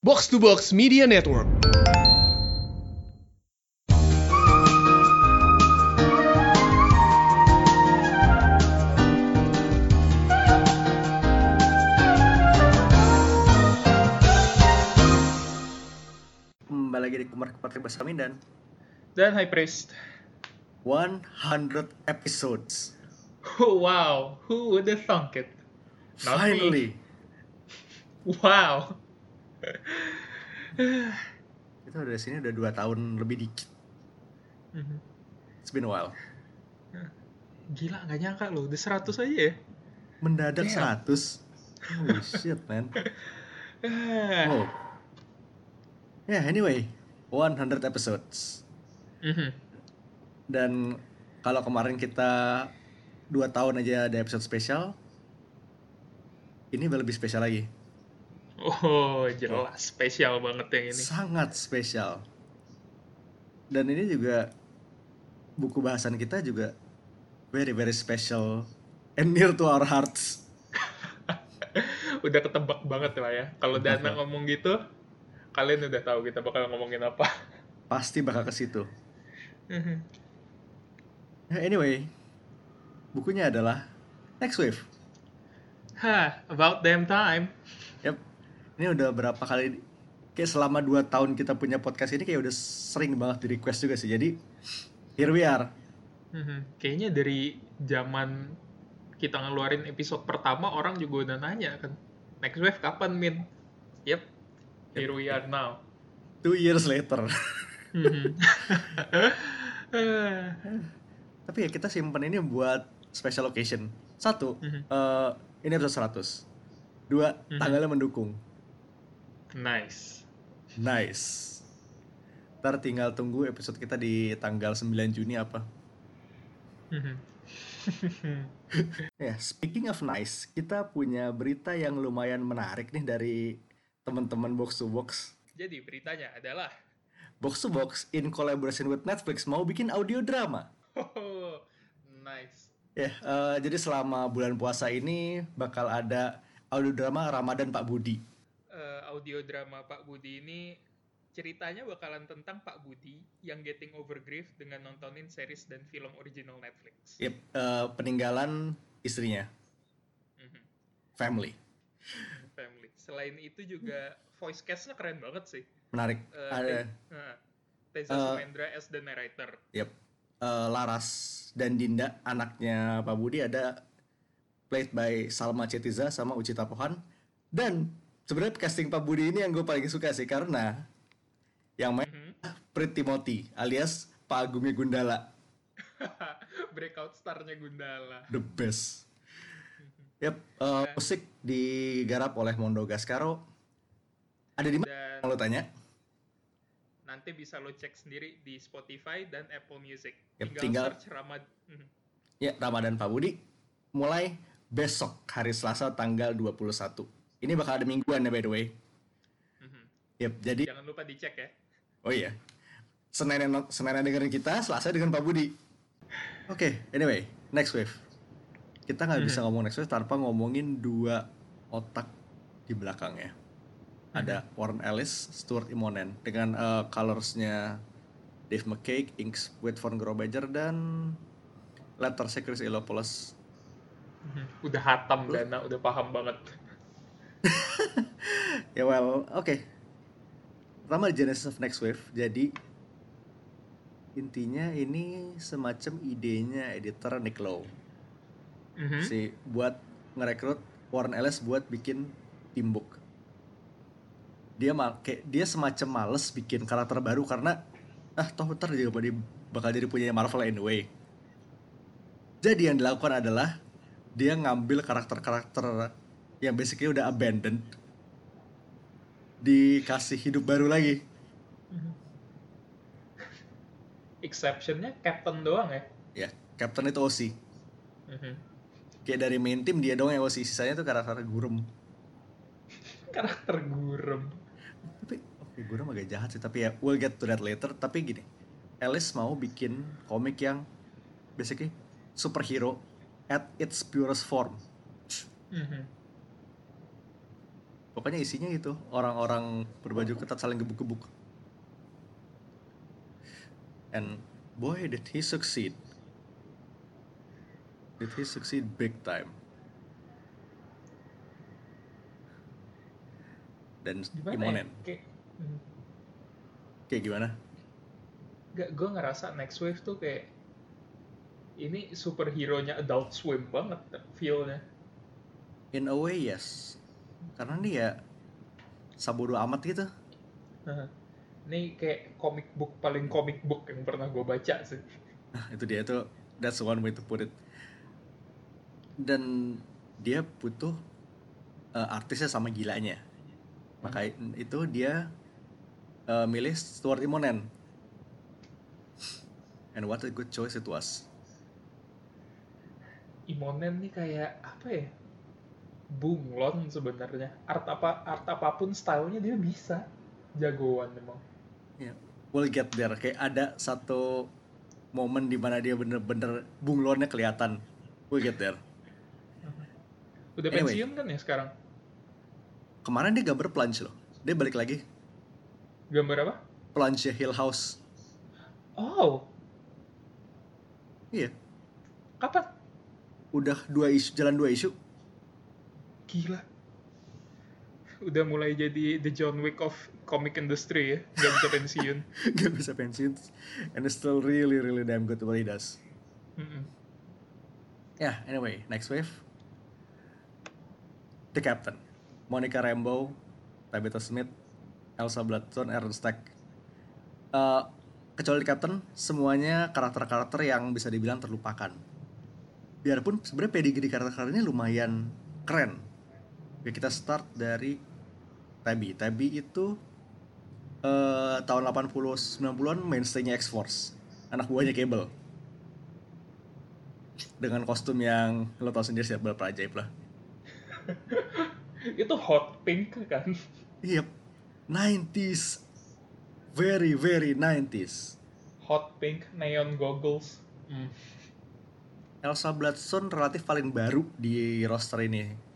Box to Box Media Network. Kembali lagi di Kumar Kepatri bersama dan Dan High Priest. 100 episodes. wow, who would have thunk it? Not me. Finally. Wow. Kita udah di sini udah 2 tahun lebih dikit. Mhm. It's been a while. Gila, nggak nyangka loh, udah 100 aja ya. Mendadak Damn. 100. Holy shit, man. Oh. Ya, yeah, anyway. 100 episodes. Mhm. Dan kalau kemarin kita 2 tahun aja ada episode spesial, ini lebih spesial lagi. Oh, jelas. Spesial banget yang ini. Sangat spesial. Dan ini juga buku bahasan kita juga very very special and near to our hearts. Udah ketebak banget lah ya. Kalau Dana ngomong gitu, kalian udah tahu kita bakal ngomongin apa. Pasti bakal ke situ. Mhm. Ya, Anyway, bukunya adalah Next Wave. Hah, about damn time. Ini udah berapa kali kayak selama 2 tahun kita punya podcast ini kayak udah sering banget di request juga sih. Jadi here we are. Mhm. Kayaknya dari zaman kita ngeluarin episode pertama orang juga udah nanya kan next wave kapan min? Yep, here we are now. Two years later. Mhm. Tapi ya kita simpen ini buat special occasion. Satu, Mhm. eh, ini episode 100. Dua, Mhm. tanggalnya mendukung. Nice. Nice. Ntar tinggal tunggu episode kita di tanggal 9 Juni apa. Mhm. Ya, speaking of nice, kita punya berita yang lumayan menarik nih dari teman-teman Box to Box. Jadi beritanya adalah Box to Box in collaboration with Netflix mau bikin audio drama. oh, nice. Ya, eh, jadi selama bulan puasa ini bakal ada audio drama Ramadan Pak Budi. Audio drama Pak Budi ini ceritanya bakalan tentang Pak Budi yang getting over grief dengan nontonin series dan film original Netflix. Yep, eh, peninggalan istrinya, Mhm. family. Family. Selain itu juga voice cast-nya keren banget sih. Menarik. Eh, ada eh, Teza Eh, Sumendra as the narrator. yep, eh, Laras dan Dinda anaknya Pak Budi ada played by Salma Cetiza sama Ucita Pohan. Dan sebenarnya casting Pak Budi ini yang gue paling suka sih karena yang main Mhm. Prit Timothy alias Pak Agungnya Gundala, Breakout star-nya Gundala. the best. Yep, eh, musik digarap oleh Mondo Gascaro. Ada di mana? Kalau tanya. nanti bisa lo cek sendiri di Spotify dan Apple Music. Yep, tinggal, tinggal- search Ramad. Mhm. Ya, Ramadan Pak Budi mulai besok hari Selasa tanggal 21. Ini bakal ada mingguan ya by the way. Mhm. Yep, jadi Jangan lupa dicek ya. oh iya. Senin yang Senin yang dengerin kita, Selasa dengan Pak Budi. Oke, anyway, next wave. Kita nggak bisa ngomong next wave tanpa ngomongin dua otak di belakangnya. Ada Warren Ellis, Stuart Immonen dengan eh, colorsnya Dave McCaig, inks with Von Grobager dan lettersnya Chris Elopoulos. Mhm. Udah hatam Dana, udah paham banget. Ya well, oke. Pertama Genesis of Next Wave. Jadi intinya ini semacam idenya editor Nick Lowe Mhm. si buat ngerekrut Warren Ellis buat bikin tim book. Dia mal kayak dia semacam males bikin karakter baru karena ah toh ntar juga di- bakal jadi punya Marvel anyway. Jadi yang dilakukan adalah dia ngambil karakter-karakter yang basically udah abandoned dikasih hidup baru lagi. Exceptionnya Captain doang ya. Ya, Captain itu OC. Mhm. Kayak dari main team dia doang yang OC, sisanya tuh karakter gurem. Karakter gurem. tapi oke gurem agak jahat sih tapi ya we'll get to that later tapi gini Alice mau bikin komik yang basically superhero at its purest form Mhm. Pokoknya isinya itu orang-orang berbaju ketat saling gebuk-gebuk. And boy did he succeed. Did he succeed big time. Dan Gimana Imonen ya? Kayak, hmm, kayak gimana? Gak, gue ngerasa Next Wave tuh kayak ini superhero-nya Adult Swim banget feel-nya. in a way yes karena dia ya sabodo amat gitu. Ini kayak comic book paling comic book yang pernah gue baca sih. Nah, itu dia itu that's one way to put it. Dan dia butuh uh, artisnya sama gilanya. Maka itu dia uh, milih Stuart Immonen. And what a good choice it was. Imonen nih kayak apa ya? Bunglon sebenarnya. Art apa art apa pun stylenya dia bisa. Jagoan emang. Ya, we'll get there. Kayak ada satu momen di mana dia bener-bener bunglonnya kelihatan. We'll get there. Udah Anyway. pensiun kan ya sekarang? Kemarin dia gambar plunge loh. Dia balik lagi. Gambar apa? Plunge Hill House. Oh, Iya. kapan? Udah dua isu, jalan dua isu. Gila. Udah mulai jadi the John Wick of comic industry ya. Gak bisa pensiun. Gak bisa pensiun. And it's still really, really damn good what he does. Mm-mm. Yeah, anyway, next wave. The Captain. Monica Rambeau, Tabitha Smith, Elsa Bloodstone, Aaron Stack. Eh, kecuali The Captain, semuanya karakter-karakter yang bisa dibilang terlupakan. Biarpun sebenarnya pedigree karakter-karakternya lumayan keren. Ya, kita start dari Tabby. Tabby itu eh tahun 80 90-an mainstay-nya X-Force. Anak buahnya Cable. Dengan kostum yang lo tau sendiri siapa berapa ajaib lah. Itu hot pink kan? Yep. 90s. Very, very 90s. Hot pink neon goggles. Hmm. Elsa Bloodstone relatif paling baru di roster ini.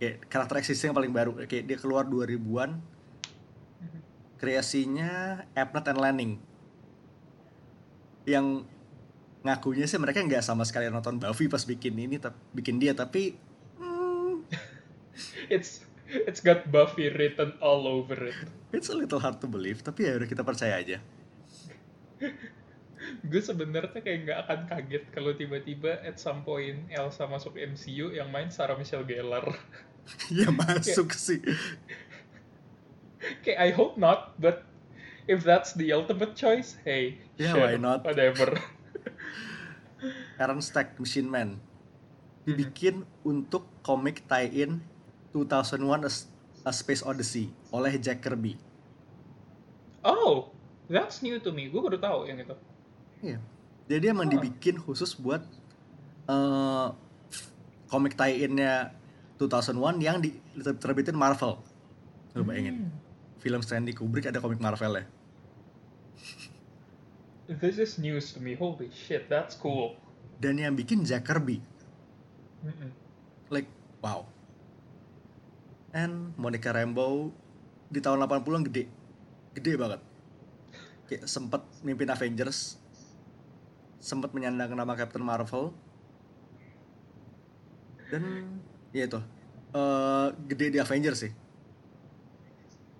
Kayak karakter existing yang paling baru. Kayak dia keluar 2000-an. Kreasinya Epnet and Lanning. Yang ngakunya sih mereka nggak sama sekali nonton Buffy pas bikin ini, tap- bikin dia. Tapi hmm, It's it's got Buffy written all over it. it's a little hard to believe. Tapi ya udah kita percaya aja. Gue sebenarnya kayak nggak akan kaget kalau tiba-tiba at some point Elsa masuk MCU yang main Sarah Michelle Gellar. ya masuk sih. kayak I hope not, but if that's the ultimate choice, hey, Yeah, sure, why not? Whatever. Aaron Stack Machine Man dibikin untuk komik tie-in 2001 A, A Space Odyssey oleh Jack Kirby. oh, that's new to me. Gue baru tahu yang itu. Iya. Jadi emang Oh. dibikin khusus buat eh komik tie-innya 2001 yang di, terbitin Marvel. Lu bayangin. Hmm. Film Stanley Kubrick ada komik Marvel ya. This is news to me. Holy shit, that's cool. Dan yang bikin Jack Kirby. Mm-mm. Like, wow. And Monica Rambeau di tahun 80-an gede. Gede banget. Kayak sempet mimpin Avengers. Sempet menyandang nama Captain Marvel. Dan ya itu. eh gede di Avengers sih.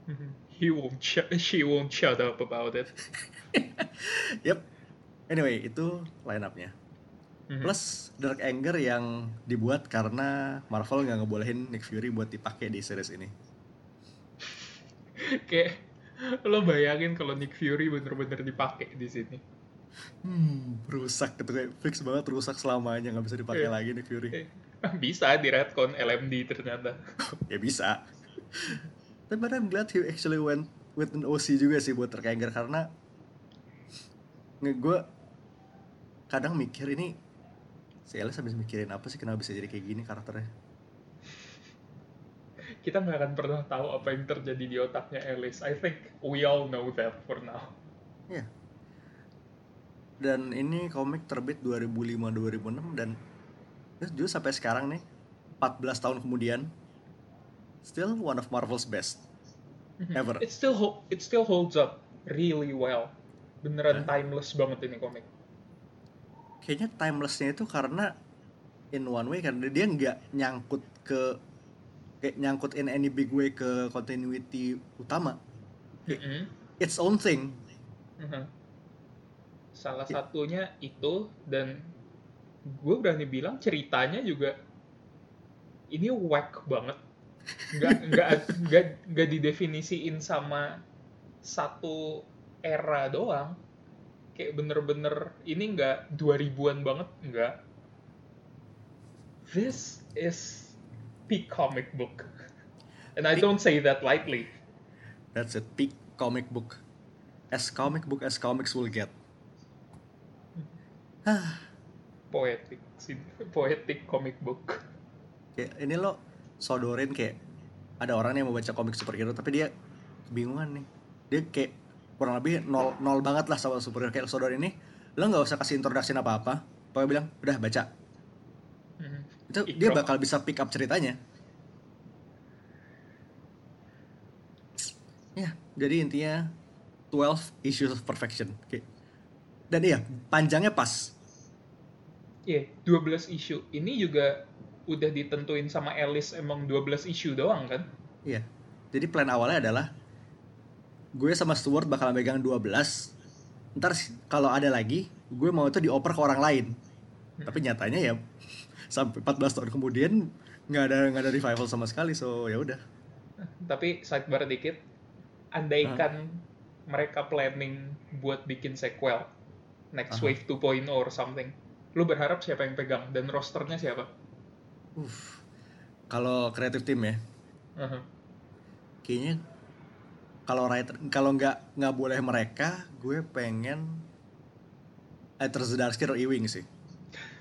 Mhm. He won't sh- she won't shut up about it. Yep. Anyway, itu line up-nya. Mhm. Plus Dark Anger yang dibuat karena Marvel nggak ngebolehin Nick Fury buat dipakai di series ini. kayak lo bayangin kalau Nick Fury bener-bener dipakai di sini. Hmm, rusak gitu kayak fix banget rusak selamanya nggak bisa dipakai Iya. lagi Nick Fury. Eh, bisa di retcon LMD ternyata. ya bisa. Tapi but I'm glad he actually went with an OC juga sih buat Dark Anger karena nge gue kadang mikir ini si Alice habis mikirin apa sih kenapa bisa jadi kayak gini karakternya. Kita nggak akan pernah tahu apa yang terjadi di otaknya Alice. I think we all know that for now. Iya. Dan ini komik terbit 2005-2006 dan terus juga sampai sekarang nih 14 tahun kemudian still one of Marvel's best ever. It still ho- it still holds up really well. Beneran timeless banget ini komik. Kayaknya timelessnya itu karena in one way karena dia nggak nyangkut ke kayak nyangkut in any big way ke continuity utama. Its own thing. Mhm. Salah Ya. satunya itu dan gue berani bilang ceritanya juga ini whack banget. Nggak nggak nggak nggak didefinisiin sama satu era doang. Kayak bener-bener ini nggak 2000-an banget, nggak. This is peak comic book. And I Peak- don't say that lightly. That's a peak comic book. As comic book as comics will get. Poetic, poetic comic book. Kayak ini lo sodorin kayak ada orang yang mau baca komik superhero tapi dia kebingungan nih. Dia kayak kurang lebih nol, nol banget lah sama superhero kayak lo sodorin ini. Lo nggak usah kasih introduction apa-apa. Pokoknya bilang, udah baca. Mhm. Itu Ikro. dia bakal bisa pick up ceritanya. Ya, jadi intinya 12 issues of perfection. Kayak- Dan iya, panjangnya pas. Iya, 12 isu. Ini juga udah ditentuin sama Alice emang 12 isu doang kan? Iya. Jadi plan awalnya adalah gue sama Stuart bakal megang 12. Ntar kalau ada lagi, gue mau itu dioper ke orang lain. Tapi nyatanya ya sampai 14 tahun kemudian nggak ada nggak ada revival sama sekali. So ya udah. Tapi sidebar dikit, andaikan mereka planning buat bikin sequel Next Aha. Wave 2.0 or something, lu berharap siapa yang pegang dan rosternya siapa? Uff. Kalau kreatif tim ya, Aha. kayaknya kalau writer kalau nggak nggak boleh mereka, gue pengen Either Zdarsky atau Ewing sih.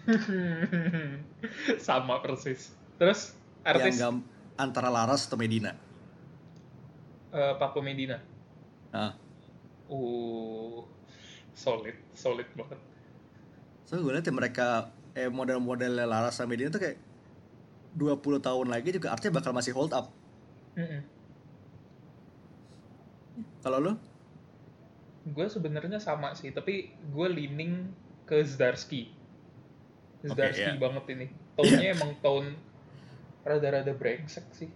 sama persis. Terus artis Yang nggak antara Laras atau Medina. eh, Paco Medina. Nah, Uh, solid, solid banget. So gue liat ya mereka eh model-model Laras sama Medina tuh kayak 20 tahun lagi juga artinya bakal masih hold up. Kalau lu? gue sebenarnya sama sih tapi gue leaning ke Zdarsky Zdarsky iya. banget ini tone-nya emang tone rada-rada brengsek sih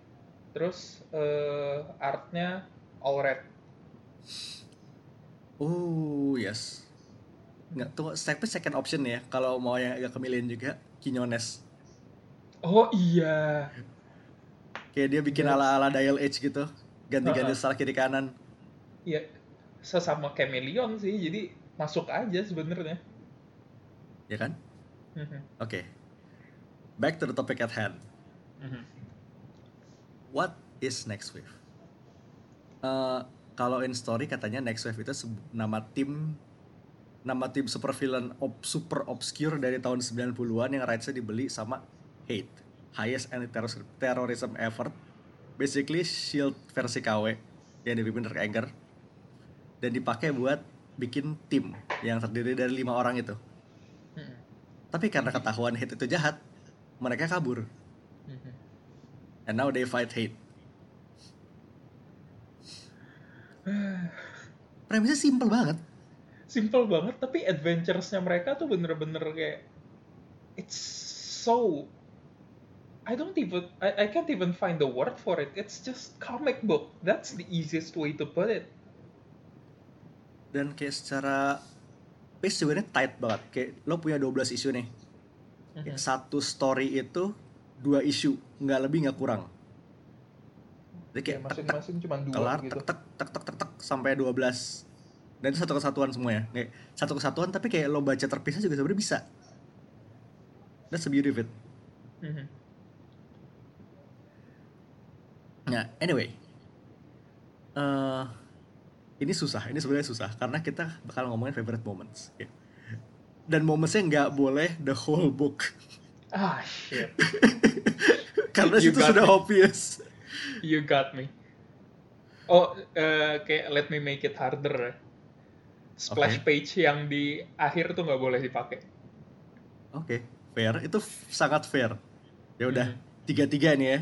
terus eh, artnya all red Oh, yes. Nggak, tunggu, tapi second option ya, kalau mau yang agak kemilian juga, Quinones. oh iya Kayak dia bikin Yes. ala-ala dial H gitu, ganti-ganti Ha-ha. style kiri kanan. ya sesama chameleon sih jadi masuk aja sebenarnya Ya kan? Mhm. Oke. Back to the topic at hand. Mhm. What is Next Wave? Eh, kalau in story katanya Next Wave itu nama tim nama tim super villain ob, super obscure dari tahun 90-an yang rights-nya dibeli sama Hate, highest anti terrorism effort. Basically Shield versi KW yang dipimpin Rick Egger dan dipakai buat bikin tim yang terdiri dari lima orang itu. Mhm. Tapi karena ketahuan Hate itu jahat, mereka kabur. Mhm. And now they fight Hate. Premisnya simple banget. Simple banget tapi adventures-nya mereka tuh bener-bener kayak it's so I don't even I, I can't even find the word for it it's just comic book that's the easiest way to put it Dan kayak secara pace juga ini tight banget. Kayak lo punya 12 isu nih. Kayak Satu story itu dua isu, nggak lebih nggak kurang. Jadi ya, kayak masing-masing cuma dua kelar, gitu tek, tek, tek, tek, tek, sampai 12. Dan itu satu kesatuan semua ya. Kayak satu kesatuan tapi kayak lo baca terpisah juga sebenarnya bisa. That's the beauty of it. Mhm. Nah, anyway. eh ini susah, ini sebenarnya susah karena kita bakal ngomongin favorite moments. ya. Dan momentsnya nggak boleh the whole book ah shit karena You itu sudah me. obvious. you got me oh eh, kayak let me make it harder ya. Splash Oke. page yang di akhir tuh nggak boleh dipakai Oke, fair. Itu sangat fair. Ya udah, Hmm. tiga-tiga nih ya.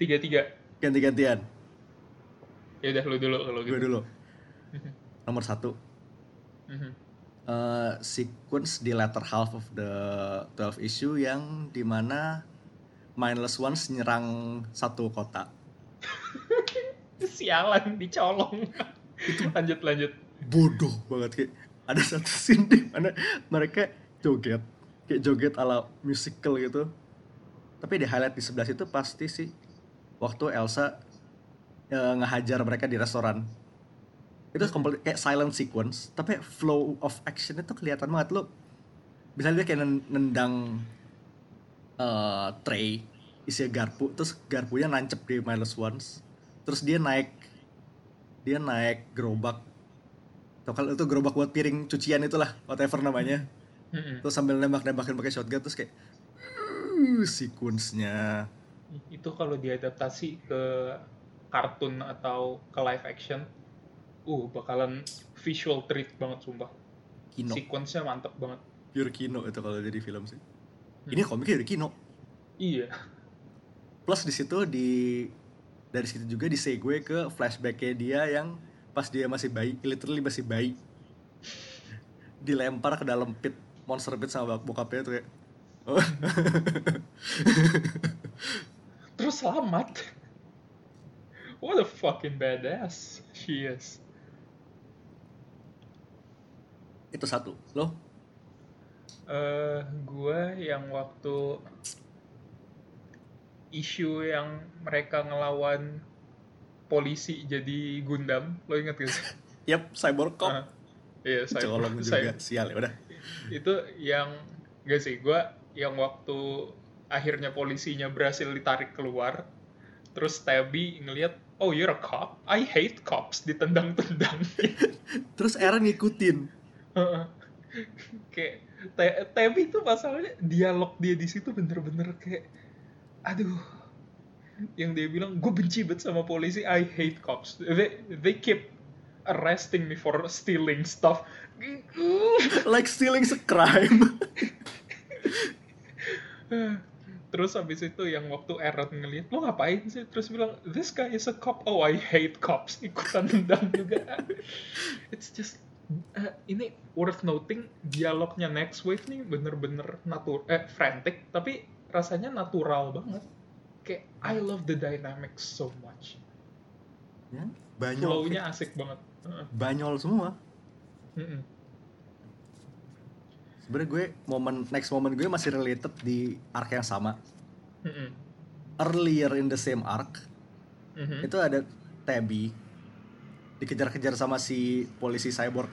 tiga tiga ganti-gantian. Ya udah lu dulu kalau gitu. Gue dulu. Nomor satu, Mhm. eh, sequence di latter half of the 12 issue yang di mana Mindless Ones nyerang satu kota. Sialan dicolong. lanjut lanjut. Bodoh banget kayak ada satu scene di mana mereka joget kayak joget ala musical gitu. Tapi di highlight di sebelah situ pasti sih waktu Elsa eh, ngehajar mereka di restoran. Itu komplit kayak silent sequence, tapi flow of action itu kelihatan banget lo. Bisa lihat kayak nen- nendang eh, tray isinya garpu, terus garpunya nancep di Mindless Ones. Terus dia naik dia naik gerobak. Kalau itu gerobak buat piring cucian itulah, whatever namanya. Terus sambil nembak-nembakin pakai shotgun terus kayak uh, sequence-nya. Itu kalau diadaptasi ke kartun atau ke live action, uh bakalan visual treat banget sumpah. Kino, Sequence-nya mantep banget. pure Kino itu kalau jadi film sih. Hmm. Ini komiknya dari Kino. Iya. Plus di situ di dari situ juga di segue ke flashbacknya dia yang pas dia masih bayi, literally masih bayi. Dilempar ke dalam pit monster pit sama bokapnya tuh kayak oh, Terus selamat. What a fucking badass she is. itu satu. Loh, eh gue yang waktu isu yang mereka ngelawan polisi jadi Gundam, lo inget gak sih? yap cyborg cop. Ah, Iya, saya Colong juga sial ya udah. Itu yang gak sih, gue yang waktu akhirnya polisinya berhasil ditarik keluar, terus Tabby ngelihat, oh you're a cop, I hate cops, ditendang-tendang. Terus Eren ngikutin. Kayak Tebi tuh masalahnya dialog dia di situ bener-bener kayak aduh yang dia bilang gue benci banget sama polisi I hate cops. They they keep arresting me for stealing stuff. Like stealing's a crime. terus habis itu yang waktu Aaron ngeliat lo ngapain sih? Terus bilang this guy is a cop. Oh I hate cops. Ikutan tendang juga. It's just uh, ini worth noting dialognya next wave nih bener-bener natur eh frantic tapi rasanya natural banget kayak I love the dynamics so much ya, banyol. flow-nya asik banget. Banyol semua. Mm-mm. Sebenarnya gue momen next moment gue masih related di arc yang sama. Mm-mm. Earlier in the same arc Mhm. itu ada Tabby dikejar-kejar sama si polisi cyborg.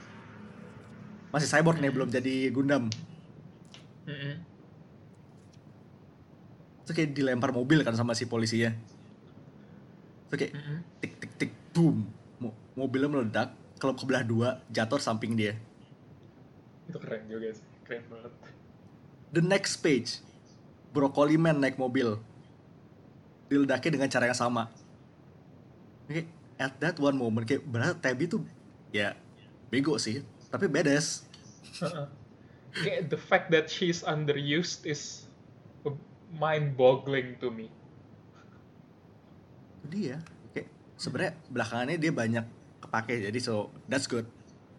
Masih cyborg nih belum jadi Gundam. Mm-mm. Terus kayak dilempar mobil kan sama si polisinya. Terus kayak Mm-mm. tik tik tik boom. Mo- mobilnya meledak, kalau kebelah dua, jatuh samping dia. itu keren juga sih keren banget The next page, Broccoli Man naik mobil. Diledaknya dengan cara yang sama. Kayak at that one moment kayak benar Tabby tuh ya bego sih, tapi badass. Kayak the fact that she's underused is mind-boggling to me. Itu dia. Kayak sebenarnya belakangannya dia banyak kepake jadi so that's good.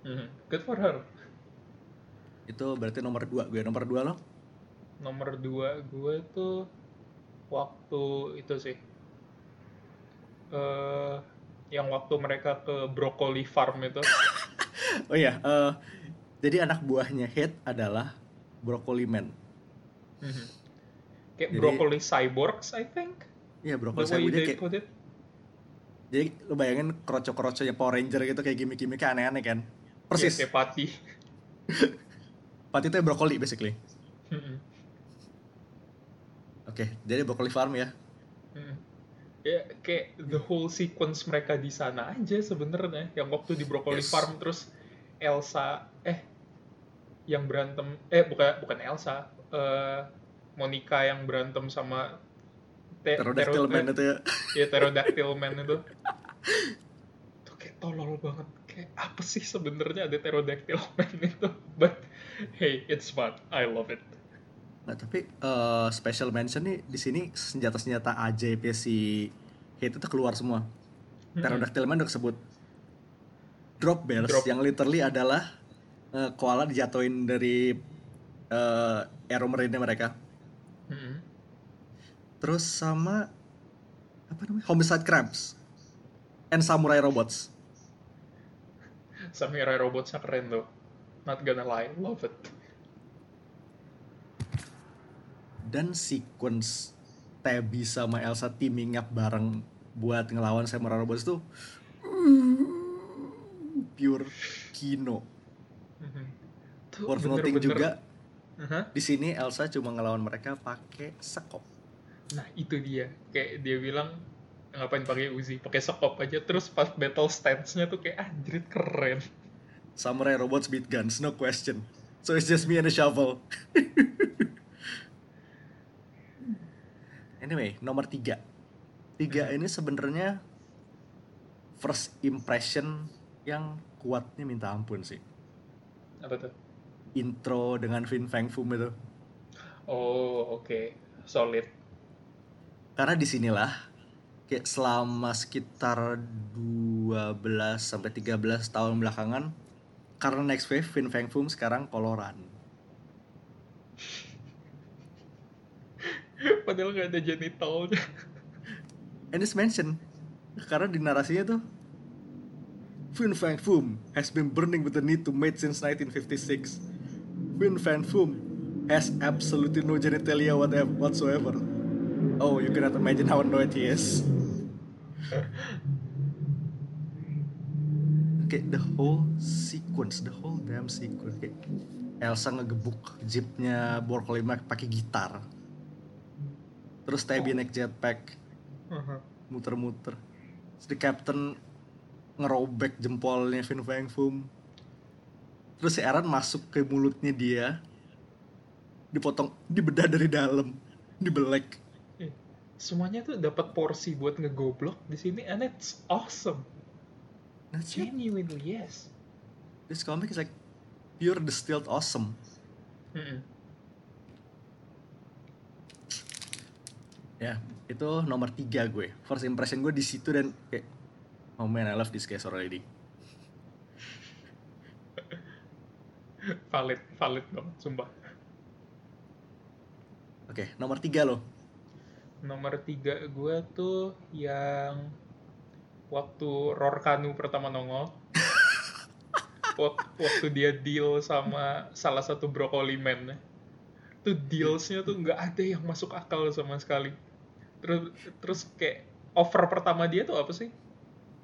Mhm. Good for her. Itu berarti nomor dua gue nomor dua lo. Nomor dua gue tuh waktu itu sih. eh yang waktu mereka ke broccoli farm itu. Oh iya, eh, jadi anak buahnya Head adalah Broccoli Man. Mhm. Kayak Jadi- broccoli cyborgs, I think. Iya, The Broccoli way Cyborg dia they kayak put it. jadi lu bayangin kroco-kroconya Power Ranger gitu kayak gimmick-gimmicknya aneh-aneh kan. Persis. Ya, kayak pati. Pati itu ya brokoli basically. Oke, jadi broccoli farm ya. Mhm. Ya kayak the whole sequence mereka di sana aja sebenarnya. Yang waktu di broccoli Yes. farm terus Elsa eh yang berantem eh bukan bukan Elsa eh Monica yang berantem sama te- Pterodactyl tero- Man itu ya. ya pterodactyl man itu tuh kayak tolol banget kayak apa sih sebenarnya ada pterodactyl man itu but hey it's fun I love it Nah, tapi eh, special mention nih di sini senjata-senjata ajaibnya si Hate itu keluar semua. Hmm. Pterodactyl man udah kesebut. Drop bears Drop. yang literally adalah eh, koala dijatuhin dari eh arrow marine mereka. Mm-mm. Terus sama apa namanya? Homicide crabs and samurai robots. Samurai robotnya keren tuh. Not gonna lie, love it. Dan sequence Tabby sama Elsa teaming up bareng buat ngelawan samurai robots tuh pure kino. Mhm. Tuh Worth noting juga Aha. di sini Elsa cuma ngelawan mereka pakai sekop. Nah itu dia, kayak dia bilang ngapain pakai Uzi, pakai sekop aja. Terus pas battle stance-nya tuh kayak anjrit keren. Samurai robots beat guns, no question. So it's just me and a shovel. anyway, nomor tiga. Tiga ini sebenarnya first impression yang kuatnya minta ampun sih. Apa tuh? Intro dengan Fin Fang Foom itu. Oh oke, solid. Karena di sinilah kayak selama sekitar 12 sampai 13 tahun belakangan karena next wave Fin Fang Foom sekarang koloran. Padahal nggak ada genitalnya. And it's mentioned karena di narasinya tuh Fin Fang Foom has been burning with the need to mate since 1956. Fin Fang Foom has absolutely no genitalia whatever, whatsoever. Oh, you cannot imagine how annoyed he is. Kayak the whole sequence, the whole damn sequence. Kayak Elsa ngegebuk jeepnya Mac pakai gitar. Terus Tabby naik jetpack Aha. muter-muter. Terus the captain ngerobek jempolnya Fin Fang Foom. Terus si Aaron masuk ke mulutnya dia, dipotong, dibedah dari dalam, dibelek. Eh, Semuanya tuh dapat porsi buat ngegoblok di sini, and it's awesome. That's it. Genuinely yes. This comic is like pure distilled awesome. Mm-mm. Ya, itu nomor tiga gue. First impression gue di situ dan kayak, oh man, I love this guy already. Valid, valid banget, sumpah. Oke, nomor tiga loh. Nomor tiga gue tuh yang waktu Rorkanu pertama nongol. Wak- waktu dia deal sama salah satu broccoli man. Tuh dealsnya tuh nggak ada yang masuk akal sama sekali. Terus terus kayak offer pertama dia tuh apa sih?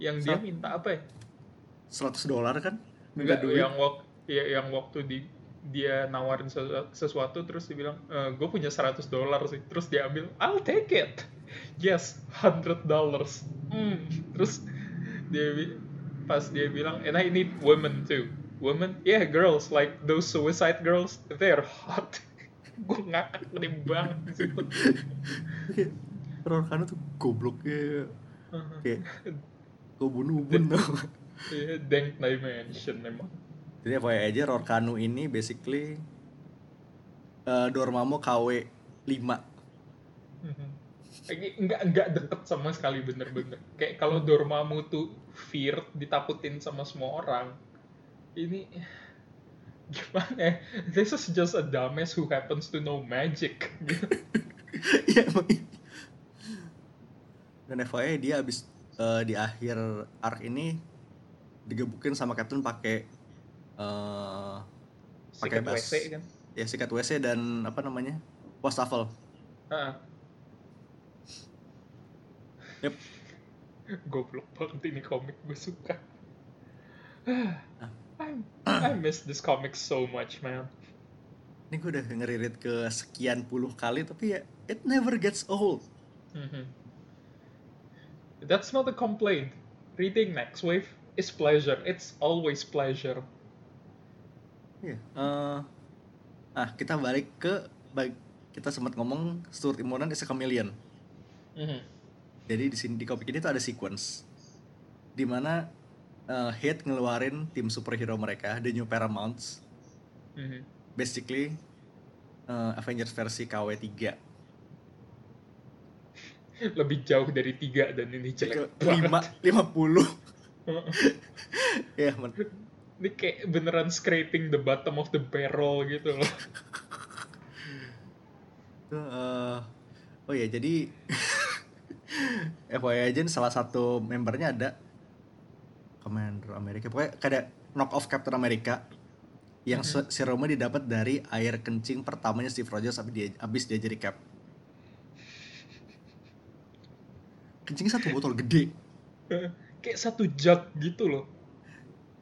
Yang dia minta apa ya? 100 dolar kan? Enggak, yang waktu ya, yang waktu di dia nawarin sesu- sesuatu terus dia bilang gue punya 100 dolar sih. Terus dia ambil I'll take it. Yes 100 dollars. Hmm. terus dia pas dia bilang and I need women too. Women? Yeah girls like those suicide girls they're hot. Gue ngakak gede banget Kayak, Rorkano tuh gobloknya Uh-huh. kayak tau. Iya, dank dimension emang Jadi FYI aja Rorkanu ini basically eh, Dormammu KW 5 Mhm. Lagi nggak nggak deket sama sekali bener-bener. Kayak kalau Dormammu tuh feared, ditakutin sama semua orang. Ini gimana? ya? This is just a dumbass who happens to know magic. Iya iya. Dan FYI dia abis eh, di akhir arc ini digebukin sama Captain pakai eh pakai bas. WC kan. Ya sikat WC dan apa namanya? Wastafel. Ah, Yep. goblok banget ini komik gue suka. I, I miss this comic so much, man. Ini gue udah ngeririt ke sekian puluh kali tapi ya it never gets old. Mhm. That's not a complaint. Reading Next Wave is pleasure. It's always pleasure. Iya. Eh, ah kita balik ke bag, kita sempat ngomong Stuart Immonen is a chameleon. Mhm. Jadi di sini di komik ini tuh ada sequence di mana eh, Hate ngeluarin tim superhero mereka, The New Paramounts, Mhm. basically eh, Avengers versi KW3. lebih jauh dari tiga dan ini jelek lima lima puluh ya men Ini kayak beneran scraping the bottom of the barrel gitu loh. Eh, oh ya jadi FYI aja salah satu membernya ada Commander Amerika pokoknya kayak knock off Captain America yang se- serumnya didapat dari air kencing pertamanya Steve Rogers abis dia, abis dia jadi cap kencingnya satu botol gede kayak satu jug gitu loh.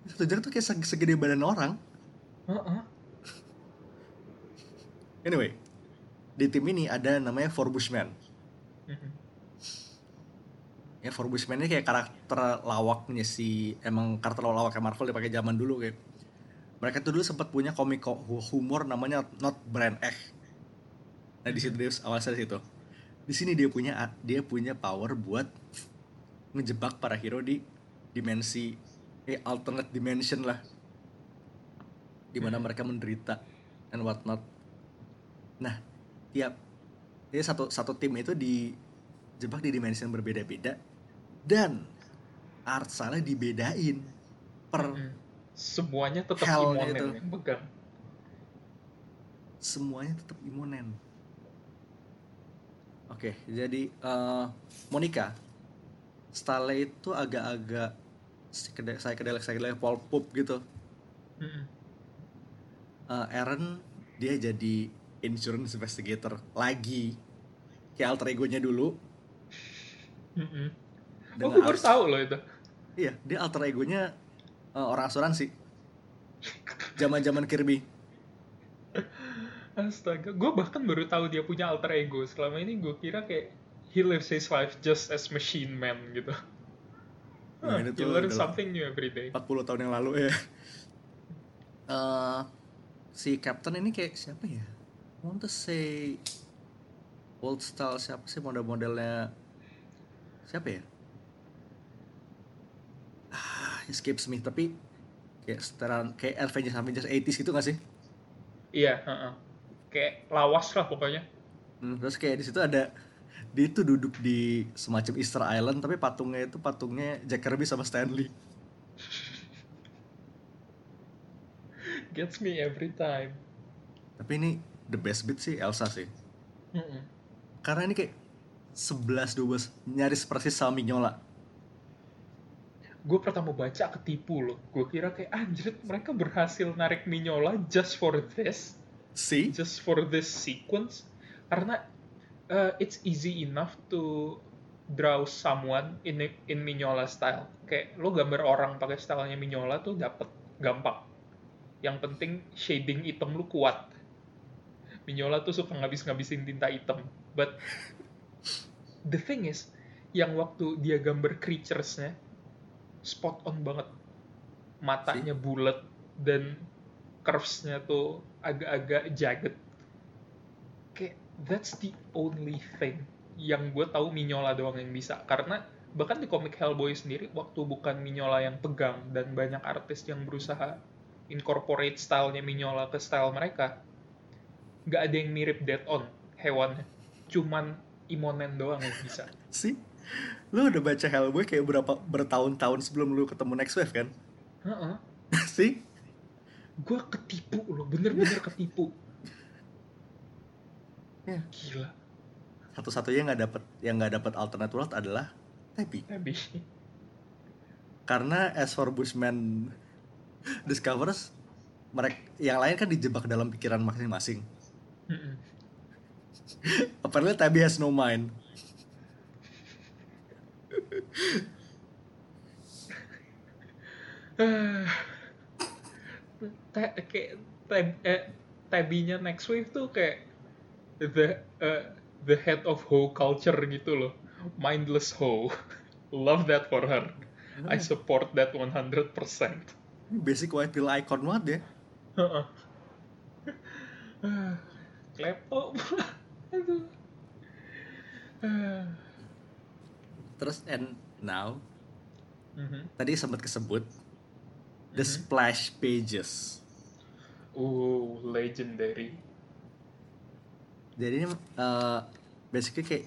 Satu jam tuh kayak seg- segede badan orang. Heeh. anyway di tim ini ada namanya Four Bushmen. Mhm. ya Four Bushmen ini kayak karakter lawaknya si emang karakter lawaknya Marvel dipakai zaman dulu kayak. Mereka tuh dulu sempat punya komik ko- hu- humor namanya Not Brand X. Nah di situ dia awalnya dari situ. Di sini dia punya dia punya power buat ngejebak para hero di dimensi alternate dimension lah di mana mereka menderita and whatnot nah tiap jadi satu satu tim itu dijebak di dimensi yang berbeda-beda dan art style dibedain per Mhm. Semuanya tetap imonen itu. yang pegang. semuanya tetap imonen oke jadi eh, Monica style itu agak-agak psychedelic psychedelic psychedelic pop gitu Mhm. Eh, Aaron dia jadi insurance investigator lagi kayak alter egonya dulu Mhm. Oh, gue baru tahu loh itu. Iya, dia alter egonya eh, orang asuransi. Zaman-zaman Kirby. Astaga, gue bahkan baru tahu dia punya alter ego. Selama ini gue kira kayak he lives his life just as machine man gitu. Nah, Huh, ini you tuh learn something new every day. 40 tahun yang lalu ya. Eh, si Captain ini kayak siapa ya? Want to say old style siapa sih model-modelnya? Siapa ya? Ah, escapes me tapi kayak seteran kayak Avengers Avengers 80s gitu gak sih? Iya, heeh. kayak lawas lah pokoknya. Hmm, terus kayak di situ ada dia itu duduk di semacam Easter Island tapi patungnya itu patungnya Jack Kirby sama Stanley. Gets me every time. Tapi ini the best bit sih Elsa sih. Mm-mm. Karena ini kayak 11 12 nyaris persis sama Mignola. Gue pertama baca ketipu loh. Gue kira kayak anjir mereka berhasil narik Mignola just for this, See? just for this sequence. Karena uh, it's easy enough to draw someone in in Mignola style. Kayak lo gambar orang pakai stylenya Mignola tuh dapet gampang. Yang penting shading item lu kuat. Mignola tuh suka ngabis-ngabisin tinta hitam. But the thing is, yang waktu dia gambar creatures-nya spot on banget. Matanya bulat dan curves-nya tuh agak-agak jagged. That's the only thing yang gue tahu Mignola doang yang bisa. Karena bahkan di komik Hellboy sendiri waktu bukan Mignola yang pegang dan banyak artis yang berusaha incorporate stylenya Mignola ke style mereka, nggak ada yang mirip Dead On hewannya. Cuman Imonen doang yang bisa. See? Lu udah baca Hellboy kayak berapa bertahun-tahun sebelum lu ketemu Next Wave kan? Heeh. See? gue ketipu loh bener-bener ketipu Ya. gila Satu-satunya nggak dapet yang nggak dapet alternate world adalah Tepi. tapi Karena as for Bushman discovers mereka yang lain kan dijebak dalam pikiran masing-masing. Apparently Tabby has no mind. Ta- kayak tab eh, tabinya next wave tuh kayak the eh, the head of hoe culture gitu loh mindless hoe love that for her I support that 100% Ini basic white pill icon banget ya. Heeh. Klepto. Terus and now Mhm. tadi sempat kesebut the splash pages. Oh, legendary. Jadi ini uh, basically kayak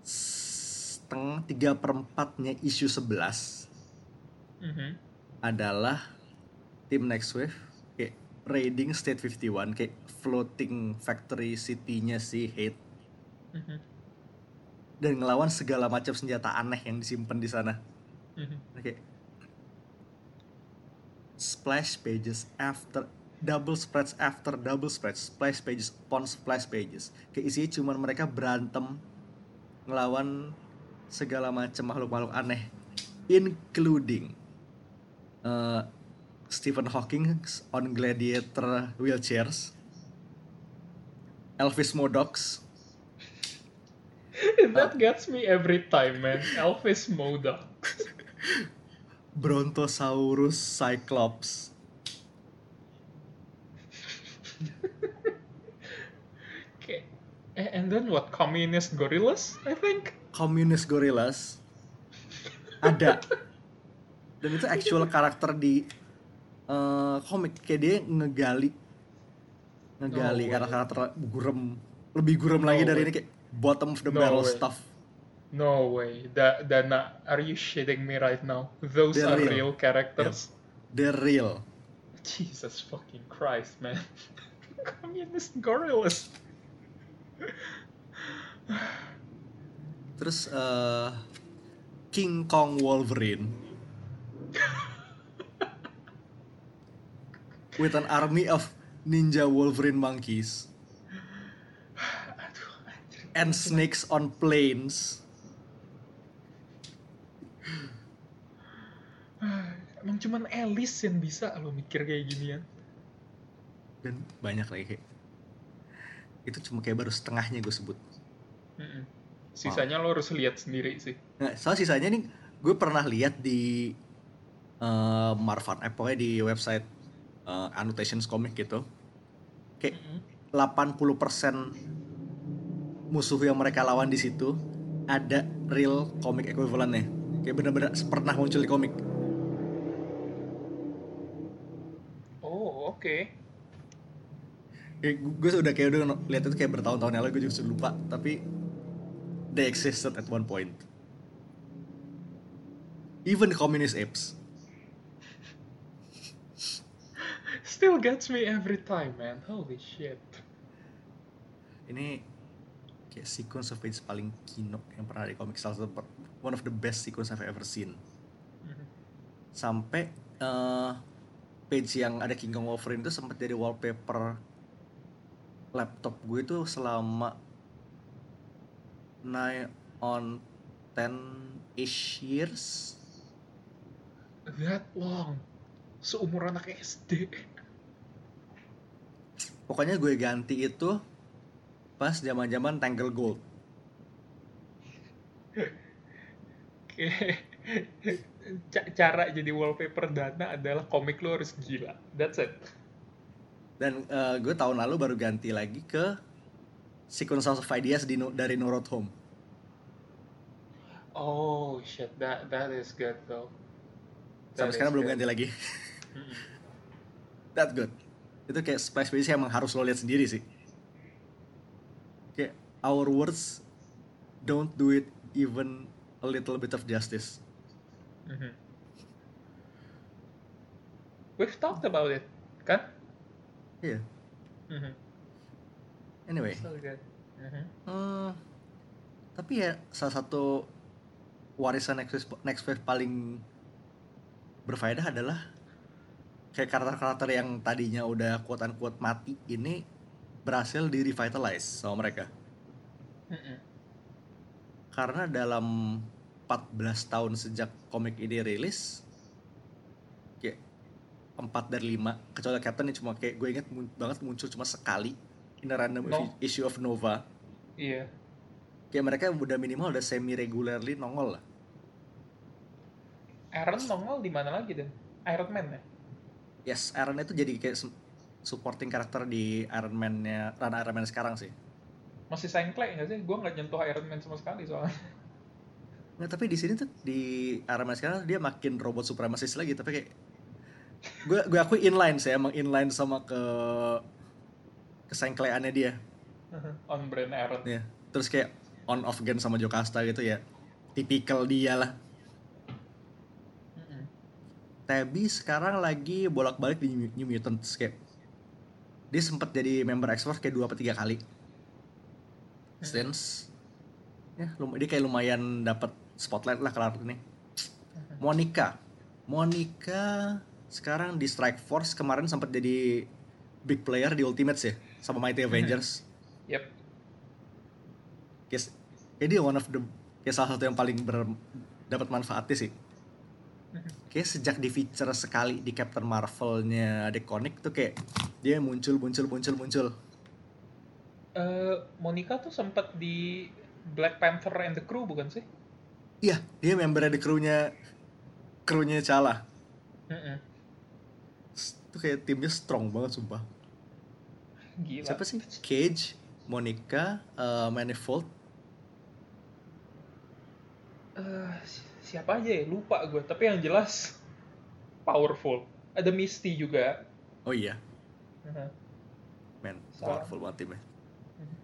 setengah tiga perempatnya isu 11 Mhm. adalah tim Next Wave kayak raiding State 51 kayak floating factory city-nya si Hate Mhm. dan ngelawan segala macam senjata aneh yang disimpan di sana. Mhm. Oke. Splash pages after double spreads after double spreads, splash pages upon splash pages. Kayak isinya cuman mereka berantem ngelawan segala macam makhluk-makhluk aneh, including uh, Stephen Hawking on gladiator wheelchairs, Elvis Modocs, That gets me every time, man. Elvis Modoc. Brontosaurus Cyclops, Okay. A- And then what? Communist gorillas, I think. Communist Gorillas ada dan itu actual karakter di eh, komik kayak dia ngegali ngegali No karakter gurem lebih gurem No lagi dari way. ini kayak bottom of the No barrel way. stuff No way. That that not. Are you shitting me right now? Those They're are real. real, characters. they're real Jesus fucking Christ, man. Communist gorillas. Terus eh, King Kong Wolverine. With an army of ninja Wolverine monkeys. And snakes on planes Emang cuman Alice yang bisa lo mikir kayak ginian. dan banyak lagi. kayak itu cuma kayak baru setengahnya gue sebut. Sisanya lo harus lihat sendiri sih. nah soal sisanya nih gue pernah lihat di eh, Marvan eh, pokoknya di website eh, annotations comic gitu kayak Mm-mm. 80% musuh yang mereka lawan di situ ada real comic equivalentnya kayak bener-bener pernah muncul di komik Oh, oke. kayak gue udah kayak udah lihat itu kayak bertahun-tahun yang lalu gue juga sudah lupa tapi they existed at one point even communist apes Still gets me every time, man. Holy shit. ini kayak sequence of pages paling kino yang pernah ada di komik salah satu one of the best sequence I've ever seen Mhm. sampai eh, page yang ada King Kong Wolverine itu sempat jadi wallpaper laptop gue itu selama 9 on 10 ish years That long. Seumur anak SD. pokoknya gue ganti itu pas zaman-zaman Tangle Gold Oke. Ca- Cara jadi wallpaper dana adalah komik lo harus gila. That's it. Dan eh, gue tahun lalu baru ganti lagi ke Sequence of Ideas di dari No Road Home Oh shit, that that is good though. sampai That sekarang is belum good. ganti lagi that good itu kayak splash page yang emang harus lo lihat sendiri sih kayak our words don't do it even a little bit of justice Mhm. We've talked about it, kan? Iya Mhm. anyway So good. Mhm. hmm, tapi ya salah satu warisan next wave, next wave paling berfaedah adalah kayak karakter-karakter yang tadinya udah quote unquote mati ini berhasil di revitalize sama mereka Mhm. karena dalam 14 tahun sejak komik ini rilis 4 dari 5 kecuali Captain yang cuma kayak gue inget mun- banget muncul cuma sekali in a random No. issue of Nova Iya. kayak mereka udah minimal udah semi regularly nongol lah Aaron nongol di mana lagi dan? Iron Man ya? yes Iron itu jadi kayak su- supporting karakter di Iron Man-nya run Iron Man sekarang sih Masih sengklek nggak sih? Gue nggak nyentuh Iron Man sama sekali soalnya. Nggak, tapi di sini tuh di Iron Man sekarang dia makin robot supremacist lagi tapi kayak gue gue akui inline sih emang inline sama ke kesengkleannya dia. On brand Aaron. ya terus kayak on off gen sama Jocasta gitu ya. Tipikal dia lah. Tabby sekarang lagi bolak-balik di New- Mutants kayak dia sempat jadi member X-Force kayak dua atau tiga kali. Since ya lum- dia kayak lumayan dapat spotlight lah karakter ini. Monica. Monica sekarang di Strike Force kemarin sempat jadi big player di Ultimates ya sama Mighty Avengers. Yep. Kayak, kayak dia one of the kayak salah satu yang paling ber, dapat manfaatnya sih. Kayak sejak di feature sekali di Captain Marvel-nya The Comic tuh kayak dia muncul muncul muncul muncul. Eh, Monica tuh sempat di Black Panther and the Crew bukan sih? iya dia member di krunya krunya Chala Mm-mm. Tuh kayak timnya strong banget sumpah Gila. siapa sih Cage Monica eh, Manifold si- siapa aja ya? Lupa gue. Tapi yang jelas powerful. Ada Misty juga. oh iya Mhm. man powerful banget timnya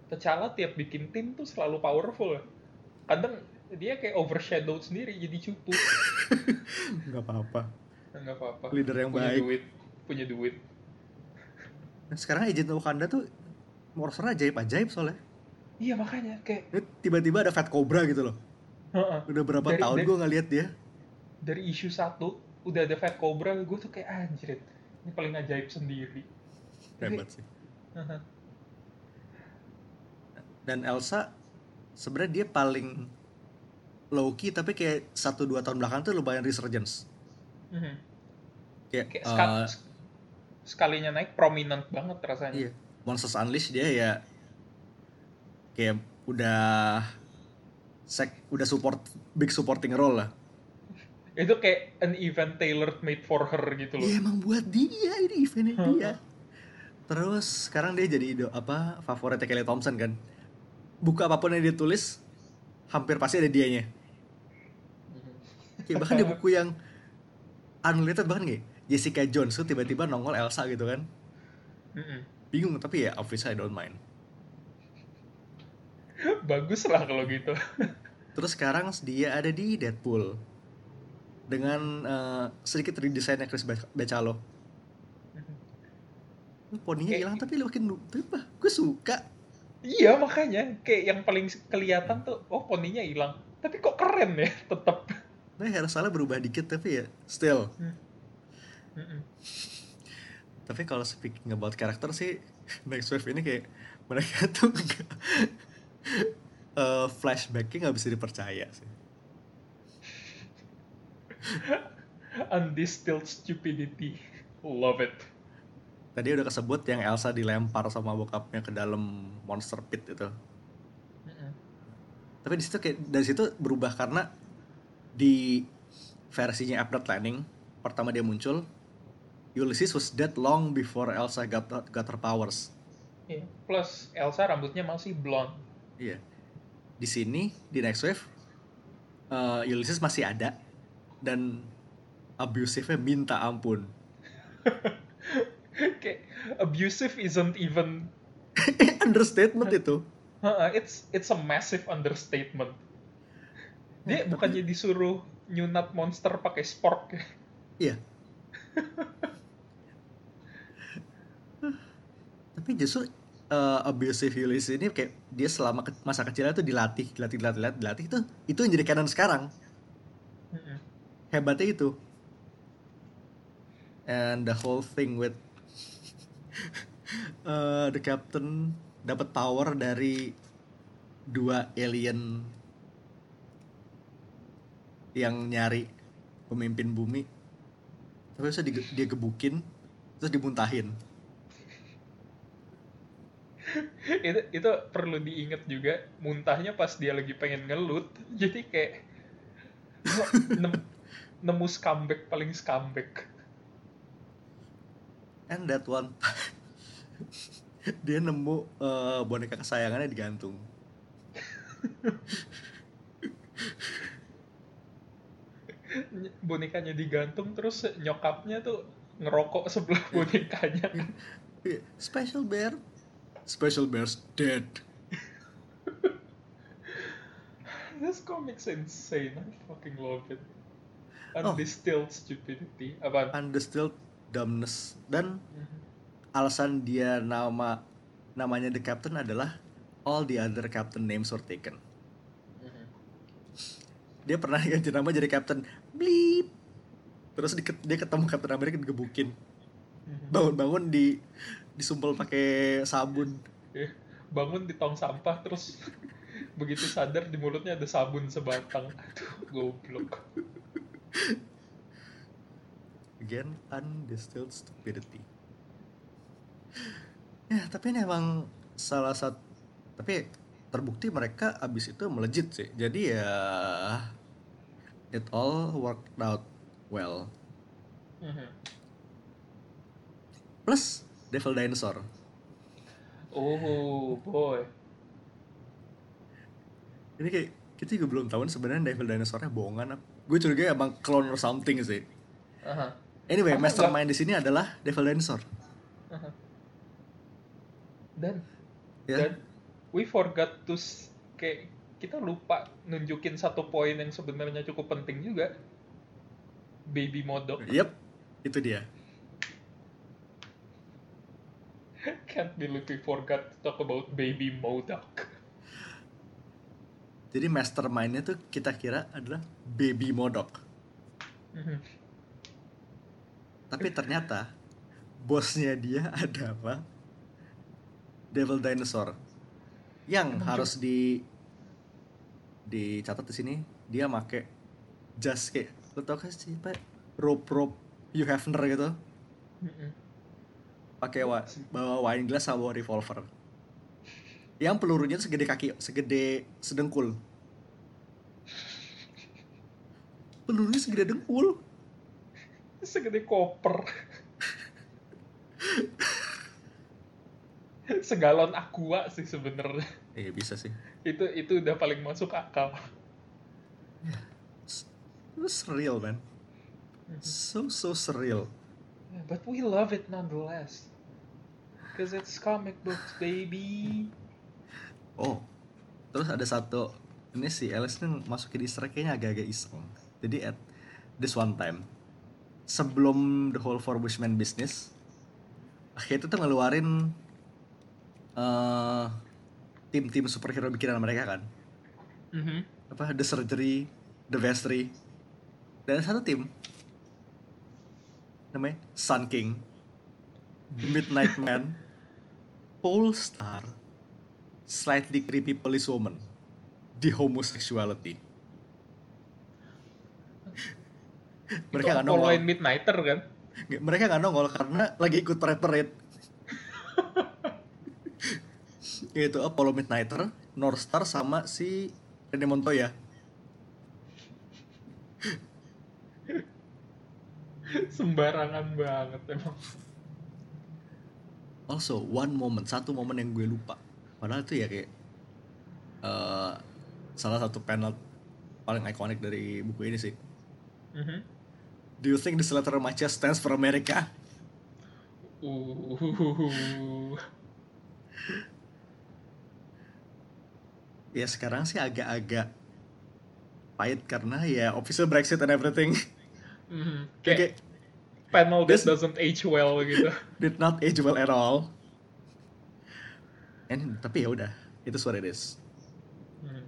T'Challa tiap bikin tim tuh selalu powerful. Kadang dia kayak overshadowed sendiri jadi cupu. nggak apa-apa Nggak apa-apa. Leader yang punya baik. duit. Punya duit. nah, sekarang Agent Wakanda tuh monster ajaib ajaib soalnya Iya makanya kayak tiba-tiba ada Fat Cobra gitu loh heeh. udah berapa Dari- tahun gue nggak lihat dia dari isu satu udah ada Fat Cobra gue tuh kayak anjir ini paling ajaib sendiri. hebat sih dan Elsa sebenarnya dia paling low key tapi kayak satu dua tahun belakang tuh lumayan resurgence Mhm. kayak, Kayak ska- sekalinya naik prominent banget rasanya. iya Monsters Unleashed dia ya kayak udah sek udah support big supporting role lah Itu kayak an event tailored made for her gitu loh. Iya emang buat dia ini eventnya dia terus sekarang dia jadi ido apa favoritnya Kelly Thompson kan buku apa pun yang dia tulis hampir pasti ada dianya. Kayak bahkan di buku yang unrelated bahkan kayak Jessica Jones tuh tiba-tiba nongol Elsa gitu kan. Mhm. bingung tapi ya obviously I don't mind. Bagus lah kalau gitu. terus sekarang dia ada di Deadpool. Dengan eh, sedikit redesainnya Chris Be- Bechalo poninya hilang tapi makin tapi apa? Gue suka. Iya makanya. Kayak yang paling kelihatan tuh oh poninya hilang. Tapi kok keren ya tetap. nah hairstyle berubah dikit tapi ya still Mhm. tapi kalau speaking about karakter sih Next Wave ini kayak mereka tuh nggak eh, flashbacknya nggak bisa dipercaya sih Undistilled stupidity. Love it. tadi udah kesebut yang Elsa dilempar sama bokapnya ke dalam monster pit itu Mhm. tapi di situ kayak dari situ berubah karena di versinya Update Landing pertama dia muncul Ulysses was dead long before Elsa got got her powers Iya. Plus Elsa rambutnya masih blonde. iya di sini di Next Wave eh, Ulysses masih ada dan abusive-nya minta ampun kayak abusive isn't even understatement itu it's it's a massive understatement. Dia tapi- bukannya disuruh nyunat monster pakai spork ya. Iya. Tapi justru uh, abusive Ulysses ini kayak dia selama ke- masa kecilnya tuh dilatih, dilatih, dilatih, dilatih, dilatih itu itu yang jadi canon sekarang. Hebatnya itu. And the whole thing with uh, the captain dapat power dari dua alien yang nyari pemimpin bumi tapi bisa dige- dia gebukin terus dimuntahin itu itu perlu diingat juga muntahnya pas dia lagi pengen ngelut jadi kayak nem- nemu scumbag paling scumbag. And that one. Dia nemu eh, boneka kesayangannya digantung bonekanya digantung terus nyokapnya tuh ngerokok sebelah bonekanya. Iya, special bear special bear's dead this comic's insane. I fucking love it. Oh. Undistilled stupidity. Apaan? Undistilled dumbness dan Mhm. alasan dia nama namanya the captain adalah all the other captain names were taken. Mhm. Dia pernah ganti nama jadi captain bleep. Terus di- dia ketemu Captain America digebukin. Mhm. Bangun-bangun di disumpel pakai sabun. Eh, bangun di tong sampah terus begitu sadar di mulutnya ada sabun sebatang. Aduh, goblok. Again, undistilled stupidity. Ya, tapi ini emang salah satu tapi terbukti mereka abis itu melejit sih. Jadi ya it all worked out well. Mhm. Plus Devil Dinosaur. Oh boy. Ini kayak kita juga belum tahu sebenarnya Devil Dinosaurnya bohongan apa. Gue curiga emang clone or something sih. Aha, Anyway, Apa mastermind di sini adalah Devil Dinosaur. aha. Dan Ya. dan we forgot to kayak kita lupa nunjukin satu poin yang sebenarnya cukup penting juga. Baby modok. Yep, itu dia. Can't believe we forgot to talk about baby Modok. Jadi mastermindnya tuh kita kira adalah Baby Modok. Mhm. Tapi ternyata bosnya dia adalah Devil Dinosaur yang Emang harus di dicatat di sini dia make jas kayak lo tau kan sih pak rope rope you have gitu Mhm. Pakai wa bawa wine glass sama bawa revolver. Yang pelurunya segede kaki segede sedengkul. Pelurunya segede dengkul. Segede koper. Segalon aqua sih sebenarnya. iya bisa sih. Itu itu udah paling masuk akal. itu surreal man. So so surreal But we love it nonetheless. Cause it's comic books, baby. Oh, terus ada satu ini si Alice nih masukin Easter kayaknya agak-agak iseng. Jadi at this one time sebelum the whole Four Bushman business, akhirnya itu tuh ngeluarin eh, tim-tim superhero bikinan mereka kan. Mhm. Apa The Surgery, The Vestry, dan satu tim namanya Sun King, Midnight Man, Polestar, Slightly Creepy Policewoman, The Homosexuality. mereka nggak nongol. Midnighter kan? Mereka nggak nongol karena lagi ikut parade. Itu Apollo Midnighter, North Star sama si Rene Montoya. Sembarangan banget emang. Also, one moment, satu momen yang gue lupa. Padahal itu ya kayak eh, salah satu panel paling ikonik dari buku ini sih. Mhm. Do you think this letter matcha stands for America? Uh. Ya sekarang sih agak-agak pahit karena ya official Brexit and everything. Mhm. Kayak Kayak panel that This- doesn't age well gitu. did not age well at all. And, tapi ya udah, itu what it is. Mhm.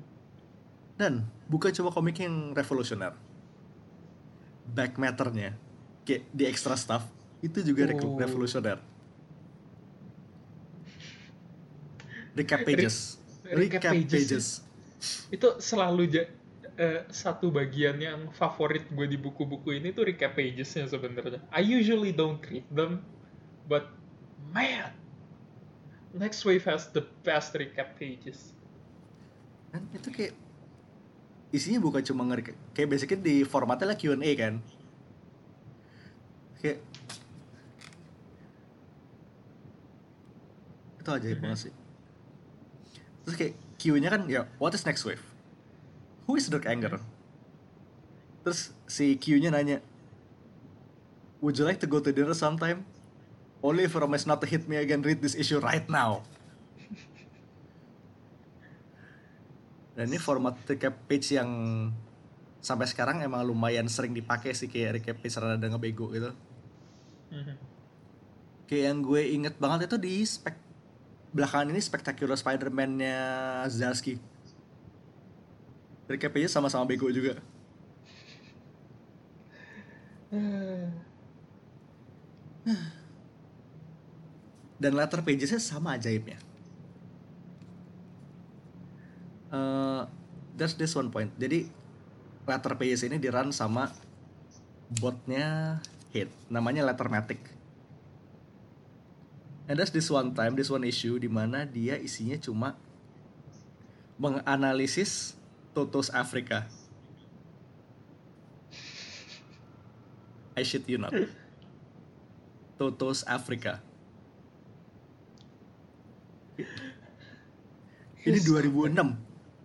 Dan bukan cuma komik yang revolusioner. Back matternya, kayak di extra stuff, itu juga re- Oh. revolusioner. Recap pages. recap Recap pages. pages. Itu selalu ja- eh, satu bagian yang favorit gue di buku-buku ini tuh recap pagesnya sebenarnya. I usually don't read them, but man, Next Wave has the best recap pages. Dan itu kayak isinya bukan cuma nge kayak basically di formatnya lah Q&A kan. Kayak itu aja banget sih. Terus kayak Q-nya kan ya what is next wave? Who is Dark Anger? Terus si Q-nya nanya Would you like to go to dinner sometime? Only if promise not to hit me again read this issue right now. Dan ini format recap page yang sampai sekarang emang lumayan sering dipakai sih kayak recap page rada ngebego gitu. Mhm. Kayak yang gue inget banget itu di spek belakangan ini Spectacular Spider-Man-nya Zdarsky. Recap page sama-sama bego juga. Dan letter pages-nya sama ajaibnya. Eh, there's this one point. Jadi letter pages ini di run sama botnya hit, namanya Lettermatic. And there's this one time, this one issue di mana dia isinya cuma menganalisis Totos Afrika. I shit you not. Totos Afrika. Ini 2006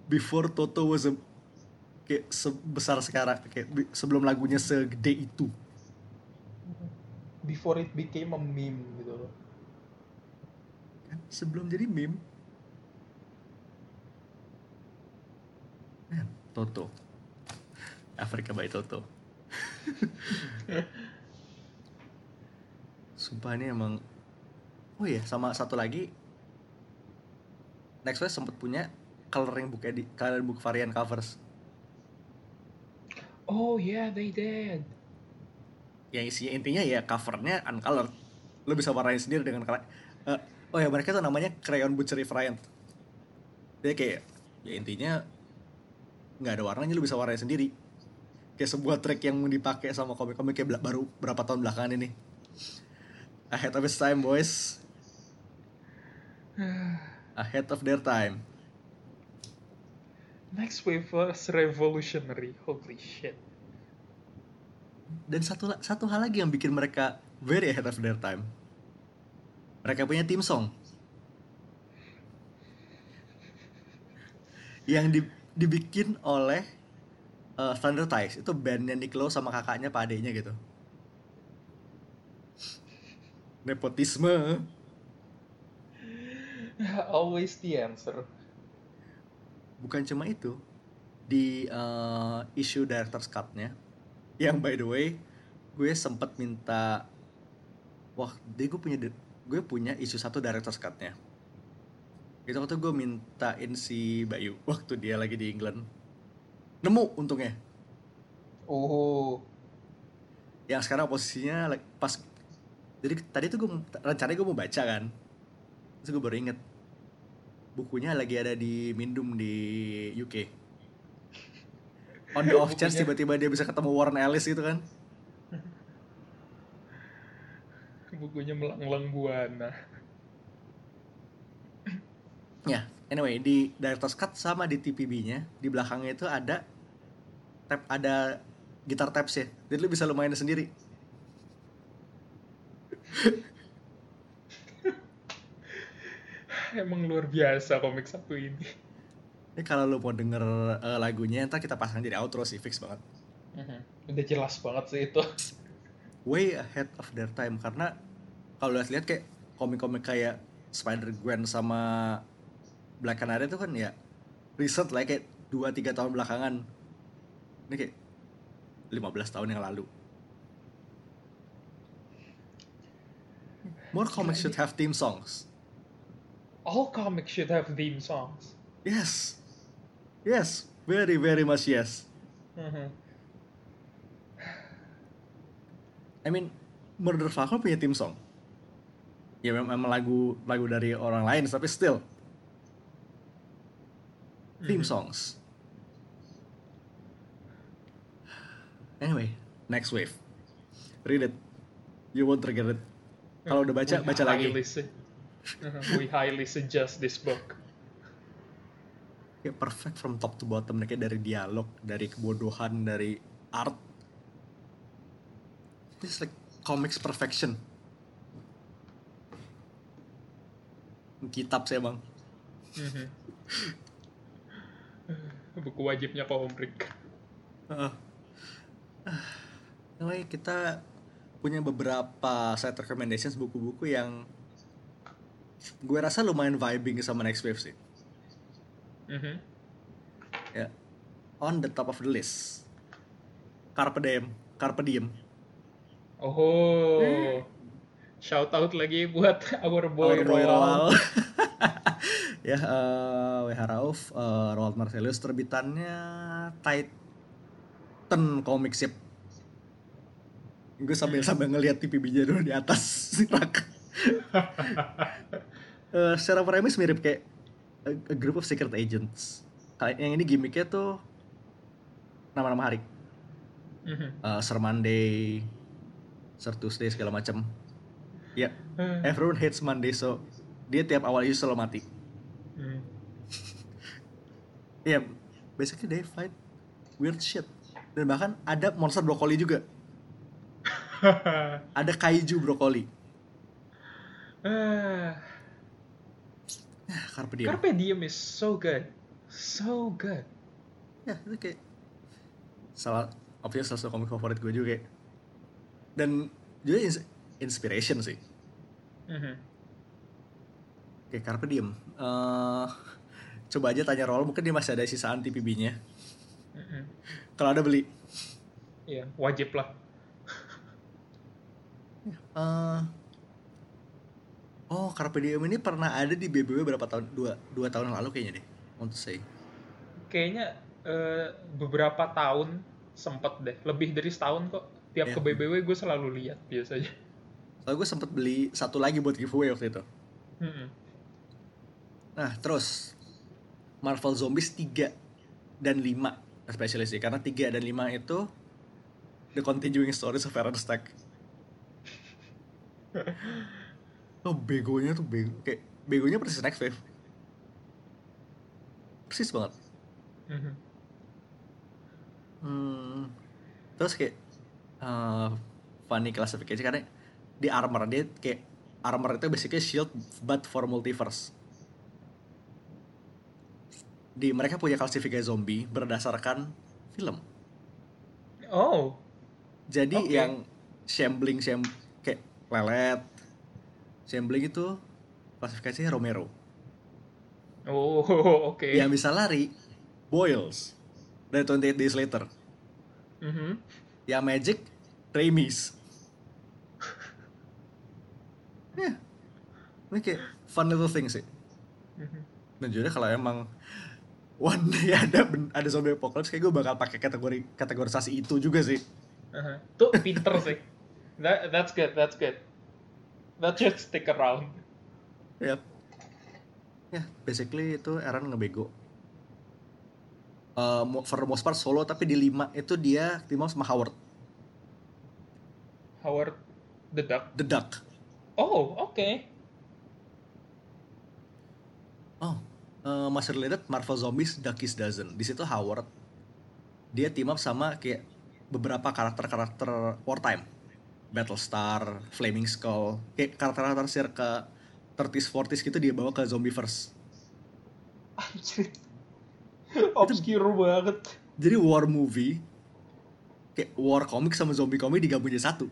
before Toto was a, kayak sebesar sekarang kayak sebelum lagunya segede itu. Before it became a meme gitu loh. Kan sebelum jadi meme. Toto. Afrika by Toto. Sumpah ini emang Oh iya, sama satu lagi Next West sempet punya coloring book edit, coloring book varian covers Oh yeah, they did. yang isinya intinya ya covernya uncolored lo bisa warnain sendiri dengan eh, oh ya mereka tuh namanya crayon butchery variant dia kayak ya intinya nggak ada warnanya lo bisa warnain sendiri. Kayak sebuah track yang mau dipakai sama komik-komik kayak baru berapa tahun belakangan ini. Ahead of its time boys. Ahead of their time. Next wave was revolutionary. Holy shit. dan satu satu hal lagi yang bikin mereka very ahead of their time. Mereka punya tim song. Yang di- dibikin oleh uh, Thunder Ties itu bandnya Nick Lowe sama kakaknya pak adeknya gitu. Nepotisme. Always the answer. bukan cuma itu. Di uh, issue director's cut-nya yang by the way gue sempet minta wah dia gue punya gue punya isu satu director's cut-nya itu waktu gue mintain si Bayu waktu dia lagi di England. Nemu untungnya. Oh. yang sekarang posisinya pas jadi tadi tuh gue rencananya gue mau baca kan. Terus gue baru inget. Bukunya lagi ada di Mindum di UK on the off chance tiba-tiba dia bisa ketemu Warren Ellis gitu kan. Bukunya melanglang buana. Ya anyway di director's cut sama di TPB-nya di belakangnya itu ada tab ada gitar tabs ya jadi lu bisa lu mainin sendiri Emang luar biasa komik satu ini. ini kalau lu mau denger eh, lagunya ntar kita pasang jadi outro sih fix banget Udah jelas banget sih itu. way ahead of their time karena kalau lihat-lihat kayak komik-komik kayak Spider Gwen sama Black Canary itu kan ya recent lah kayak 2-3 tahun belakangan. Ini kayak 15 tahun yang lalu. More comics should have theme songs. All comics should have theme songs. yes. Yes. Very very much yes. I mean Murder Falcon punya theme song. Ya memang memang lagu lagu dari orang lain tapi still theme Mhm. songs anyway next wave read it you won't regret it kalau udah baca We baca lagi. We highly suggest this book. kayak perfect from top to bottom kayak dari dialog dari kebodohan dari art it's like comics perfection kitab sih emang Mhm. Buku wajibnya komik. Heeh. Anyway, kita punya beberapa set recommendations buku-buku yang gue rasa lumayan vibing sama Next Wave sih. Mhm. Ya. On the top of the list. Carpe Diem. Carpe Diem. Oh. Shout out lagi buat our boy, Our boy Roald. Roald. ya, eh, WH Rauf, eh, Roald Marcelius terbitannya Titan Comic Ship. Gue sambil sambil ngeliat TPB-nya dulu di atas rak. Eh, secara premis mirip kayak a, a group of secret agents. Kayak yang ini gimmicknya tuh nama-nama hari. Eh, Sir Monday, Sir Tuesday segala macam. Ya, everyone hates Monday so dia tiap awal isu selalu mati. Hmm. Ya, basically they fight weird shit. Dan bahkan ada monster brokoli juga. Ada kaiju brokoli. Ah, Carpe diem. Carpe Diem is so good. So good. Ya, itu kayak salah obvious salah satu komik favorit gue juga. Dan juga ins- inspiration sih. Mhm. Kayak Carpe Diem. Eh, coba aja tanya Roll, mungkin dia masih ada sisaan TPB-nya. Mhm. Kalau ada beli. Iya, wajib lah. Eh, oh, Carpe Diem ini pernah ada di BBW berapa tahun? Dua, dua tahun yang lalu kayaknya deh. Want to say. Kayaknya eh, beberapa tahun sempet deh. Lebih dari setahun kok. Tiap Iya. ke BBW gue selalu lihat biasanya. Soalnya gue sempet beli satu lagi buat giveaway waktu itu. Mhm. Nah, terus Marvel Zombies 3 dan 5 especially sih karena 3 dan 5 itu the continuing stories of Aaron Stack. Oh, begonya tuh bego kayak begonya persis next wave. Persis banget. Mhm. Hmm, terus kayak uh, funny classification karena di armor dia kayak armor itu basically shield but for multiverse. Di mereka punya klasifikasi zombie berdasarkan film. Oh, Jadi Oke. yang shambling sham kayak lelet, shambling itu klasifikasinya Romero. oh, oke. Yang bisa lari Boils dari 28 Days Later. Mhm. Yang Magic Ramis. ya, ini kayak fun little thing sih. Mhm. Dan juga kalau emang one day ada ada zombie apocalypse kayak gue bakal pakai kategori kategorisasi itu juga sih. Aha. Tuh pinter sih. That, that's good, that's good. That should stick around. Ya, ya basically itu Aaron ngebego. Mo- for the most part solo tapi di 5 itu dia tim up sama Howard Howard the Duck. the Duck. Oh, oke. Oh, eh, masih related Marvel Zombies Ducky's Dozen. Di situ Howard dia team up sama kayak beberapa karakter-karakter wartime. Battlestar, Flaming Skull, kayak karakter-karakter circa 30s 40s gitu dia bawa ke Zombieverse. Anjir. Obscure banget. Jadi war movie kayak war comic sama zombie comic digabung jadi satu.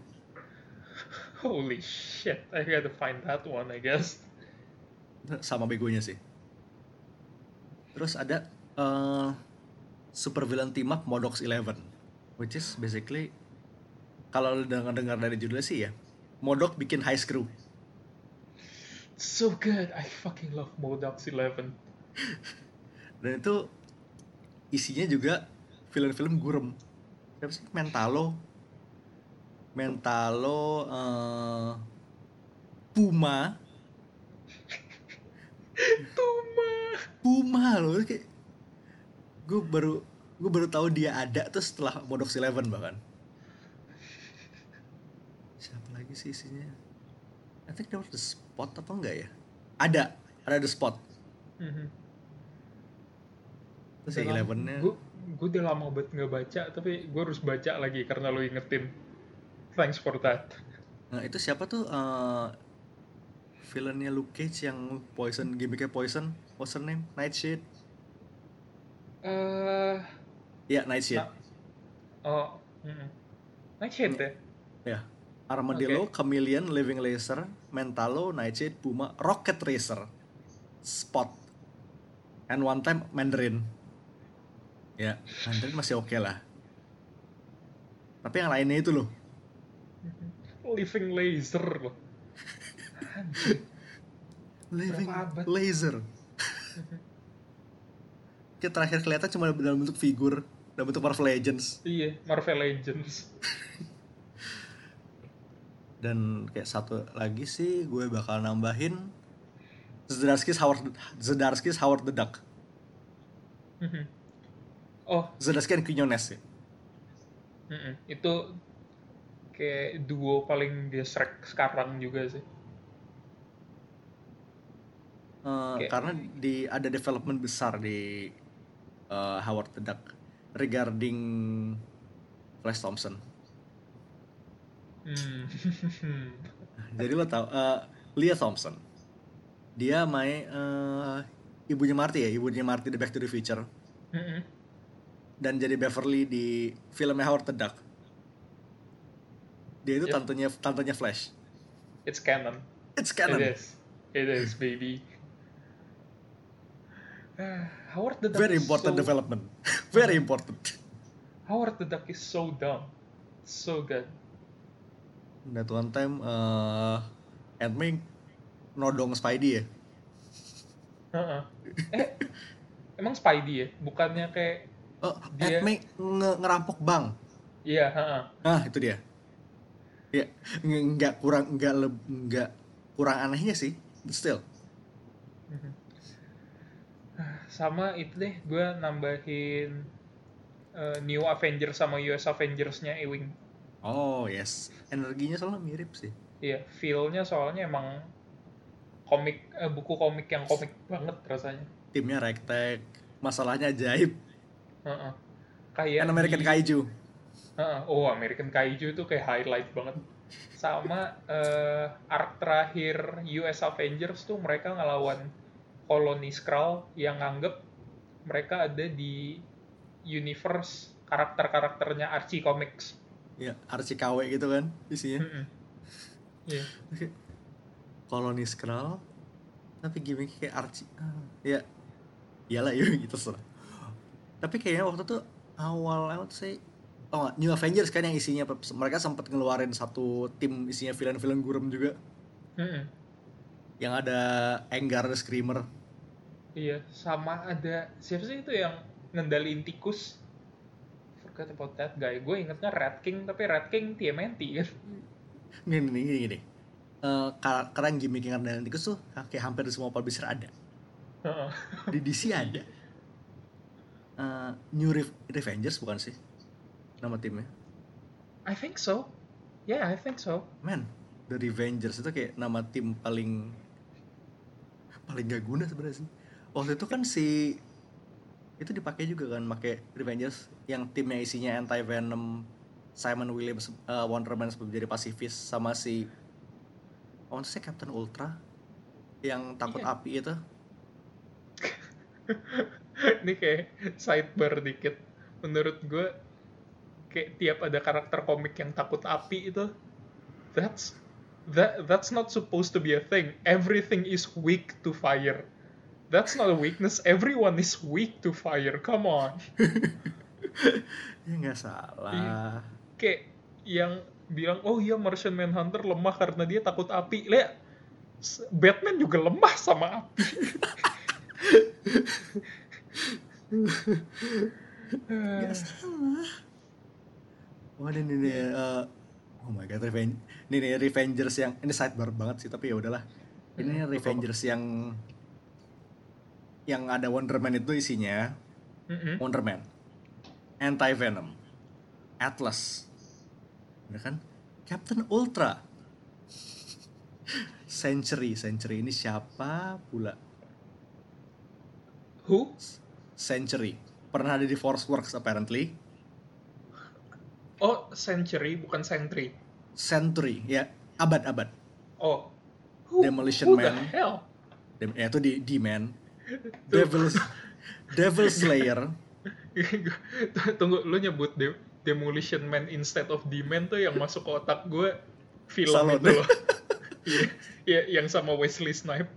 Holy shit. I gotta find that one, I guess. Sama begonya sih. Terus ada eh super villain team up Modox 11 which is basically kalau lu dengar-dengar dari judulnya sih ya Modok bikin high screw So good. I fucking love Modox 11. dan itu isinya juga film-film gurem siapa sih Mentalo Mentalo eh, Puma Tuma. Puma loh. Kayak gue baru gue baru tahu dia ada tuh setelah Modox Eleven bahkan. Siapa lagi sih isinya? I think there was the spot apa enggak ya? Ada ada the spot. Terus ya Elevennya? Gue gue udah lama banget nggak baca, tapi gue harus baca lagi karena lo ingetin. Thanks for that. nah itu siapa tuh eh villainnya Luke Cage yang poison gimmicknya poison what's her name Nightshade Eh, ya Nightshade Nah. oh, mm Nightshade ya? ya Armadillo, Chameleon, Living Laser, Mentalo, Nightshade, Puma, Rocket Racer, Spot, and one time Mandarin. Ya, Android masih oke lah. Tapi yang lainnya itu loh. Living laser loh. Living laser. Kayak terakhir kelihatan cuma dalam bentuk figur, dalam bentuk Marvel Legends. Iya, Marvel Legends. Dan kayak satu lagi sih gue bakal nambahin Zdarsky's Howard Zdarsky's Howard the Duck. Mhm. oh, Zdarsky dan Quinones ya. mm-mm. itu kayak duo paling gesrek sekarang juga sih. Eh, Kayak- karena di ada development besar di eh, Howard the Duck regarding Flash Thompson. Hmm. Jadi lo tau eh, Leah Thompson. Dia main eh, ibunya Marty ya, ibunya Marty di Back to the Future Mm-mm. dan jadi Beverly di filmnya Howard the Duck. Dia itu Yep. tantenya tantenya Flash. It's canon. It's canon. It is. It is, baby. Ah, Howard the Duck Very important so- development. Very important. Howard the Duck is so dumb. So good. That one time uh, Ant-Man nodong Spidey ya. Heeh. Eh, emang Spidey ya? Bukannya kayak Oh, Dia- Ant-Man nge- ngerampok bank. iya, heeh. Nah, itu dia. Ya, nge- nggak kurang nggak nggak kurang anehnya sih. But still. Sama itu deh, gue nambahin eh, New Avengers sama US Avengers-nya Ewing. Oh, yes. Energinya soalnya mirip sih. Iya, feel-nya soalnya emang komik, eh, buku komik yang komik banget rasanya. Timnya ragtag, masalahnya ajaib. Heeh. Kayak Kan American di- Kaiju. Heeh, oh American Kaiju itu kayak highlight banget. Sama eh, arc terakhir US Avengers tuh mereka ngelawan koloni Skrull yang nganggep mereka ada di universe karakter-karakternya Archie Comics. Ya, Archie KW gitu kan isinya. Mm-mm. Iya. Koloni Skrull tapi gimmick kayak Archie. Ah, ya. Iyalah ya gitu serah. Tapi kayaknya waktu itu awal I would say oh New Avengers kan yang isinya mereka sempat ngeluarin satu tim isinya villain-villain gurem juga Mm-mm. Yang ada Enggar Screamer. Iya, sama ada siapa sih itu yang ngendaliin tikus? Forgot about that guy. Gue ingetnya Rat King, tapi Rat King TMNT kan. Gini gini gini. gini. Eh, kar- karena gimmick yang ada tikus tuh kayak hampir semua publisher ada. Di DC ada. Eh, New Re- Revengers bukan sih nama timnya? I think so. Yeah, I think so. Man, The Revengers itu kayak nama tim paling paling gak guna sebenarnya sih. Waktu itu kan si itu dipakai juga kan pakai Revengers yang timnya isinya anti Venom, Simon Williams, eh, Wonder Man sebelum jadi pasifis sama si oh itu sih Captain Ultra yang takut Iya. api itu. Ini kayak sidebar dikit. Menurut gue, kayak tiap ada karakter komik yang takut api itu, that's that that's not supposed to be a thing. Everything is weak to fire. That's not a weakness. Everyone is weak to fire. Come on. Ya nggak salah. Kayak yang bilang, oh iya Martian Manhunter lemah karena dia takut api. Lihat, Batman juga lemah sama api. Nggak salah. Wah ini nih, nih, eh, oh my god, Reven ini nih Revengers yang ini sidebar banget sih tapi ya udahlah. Ini Hmm, Revengers yang yang ada Wonder Man itu isinya Mm-mm. Wonder Man, Anti Venom, Atlas, ya kan? Captain Ultra, Century, Century ini siapa pula? Who? Century pernah ada di Force Works apparently. Oh, Century, bukan Sentry. Century ya abad-abad. Oh. Who, Demolition who Man. the hell? Dem- ya itu di D-Man. Devil Devil Slayer. Tunggu, lu nyebut De- Demolition Man instead of Demon tuh yang masuk ke otak gue film Stallone. itu loh. Iya, iya, yang sama Wesley Snipe.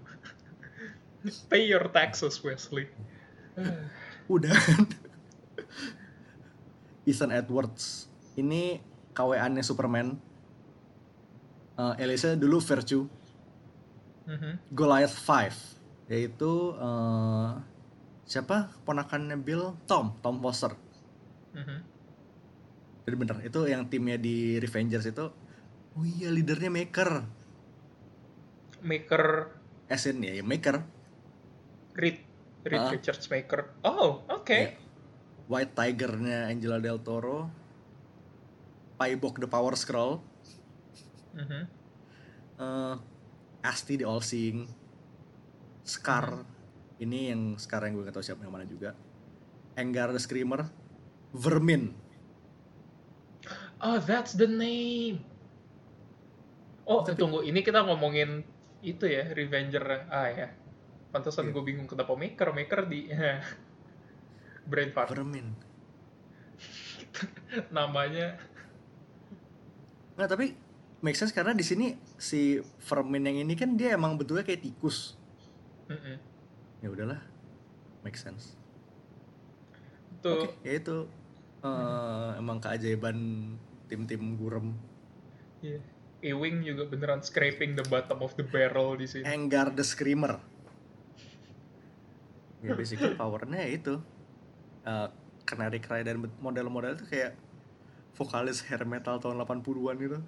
Pay your taxes, Wesley. Udah. Ethan Edwards. Ini KWA-nya Superman. Uh, Elisa dulu Virtue. Mhm. Goliath 5 yaitu uh, siapa ponakannya Bill Tom Tom Foster Mhm. jadi bener itu yang timnya di Revengers itu oh iya leadernya Maker Maker Asin ya, ya Maker Reed Reed Ah. Richards Maker. Oh, oke. Ya. White Tigernya Angela Del Toro Paibok the Power Scroll Mhm. uh, Asti the All Seeing Scar ini yang sekarang gue gak tahu siapa yang mana juga Engar the Screamer Vermin Oh, that's the name. Oh, tunggu. Ini kita ngomongin itu ya, Revenger. Ah ya. Pantesan Iya. gue bingung kenapa Maker. Maker di Brain fart. Vermin Namanya Nah tapi make sense karena di sini si Vermin yang ini kan dia emang betulnya kayak tikus. Mm-mm. Ya udahlah, make sense. tuh Oke, ya itu eh, emang keajaiban tim-tim gurem. iya. Ewing juga beneran scraping the bottom of the barrel di sini. Engar the Screamer. Ya basically powernya ya itu. Eh, Canary Cry dan model-model itu kayak vokalis hair metal tahun 80-an gitu.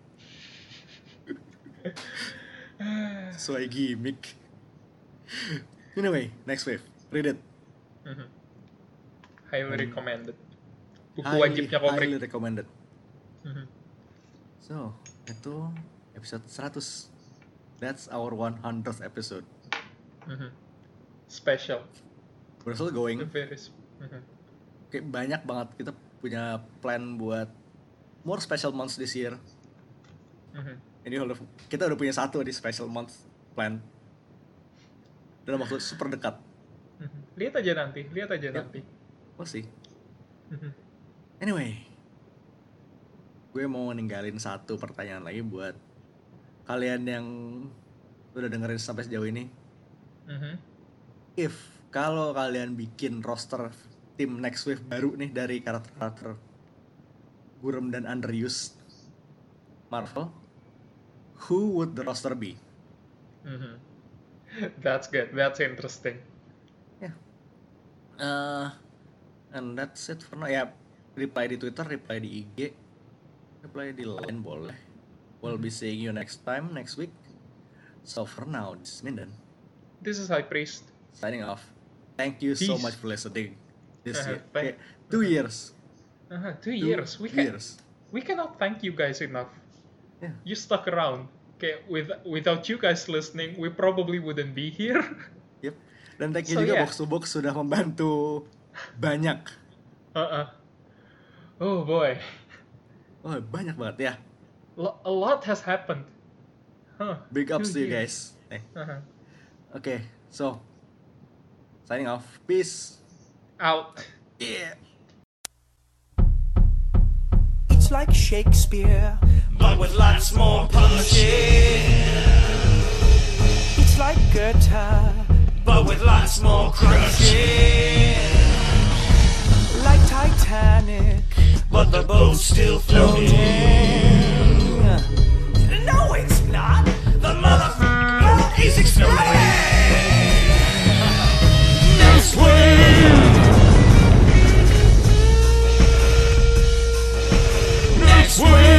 Sesuai gimmick. Anyway, next wave. Read it. Highly Hmm. recommended. Buku Highly- wajibnya komik. Highly recommended. Mhm. So, itu episode 100. That's our 100th episode. Mhm. Special. We're still going. Very s- Mhm. Kayak banyak banget kita punya plan buat more special months this year. Mhm. Ini udah kita udah punya satu di special month plan. Dalam waktu super dekat. Mhm. Lihat aja nanti, lihat aja Yep. nanti. We'll see. Mhm. Anyway, gue mau ninggalin satu pertanyaan lagi buat kalian yang udah dengerin sampai sejauh ini. Mhm. If kalau kalian bikin roster tim Next Wave baru nih dari karakter-karakter Gurem dan underused Marvel, who would the roster be? Mhm. That's good. That's interesting. Yeah. Uh, and that's it for now. Ya, reply di Twitter, reply di IG, reply di line boleh. We'll be seeing you next time, next week. So for now, this is Minden. This is High Priest. Signing off. Thank you so much for listening. This Uh-huh, year. thank- Okay, two years. Uh-huh, two Two years. We can years. we cannot thank you guys enough. Yeah. You stuck around. Okay, with without you guys listening, we probably wouldn't be here. Yep. Dan thank you So, juga yeah. Box to Box sudah membantu banyak. Uh-uh. Oh boy. Oh, banyak banget ya. Lo- a lot has happened. Huh. Big ups to you guys. Eh, Uh-huh. okay. So, signing off. Peace. Out. Yeah. It's like Shakespeare, but with lots more punching. it's like Goethe, But with lots more crunching. like Titanic. But the boat's still floating. No, it's not. The motherfucker is exploding. Next wave. Next wave.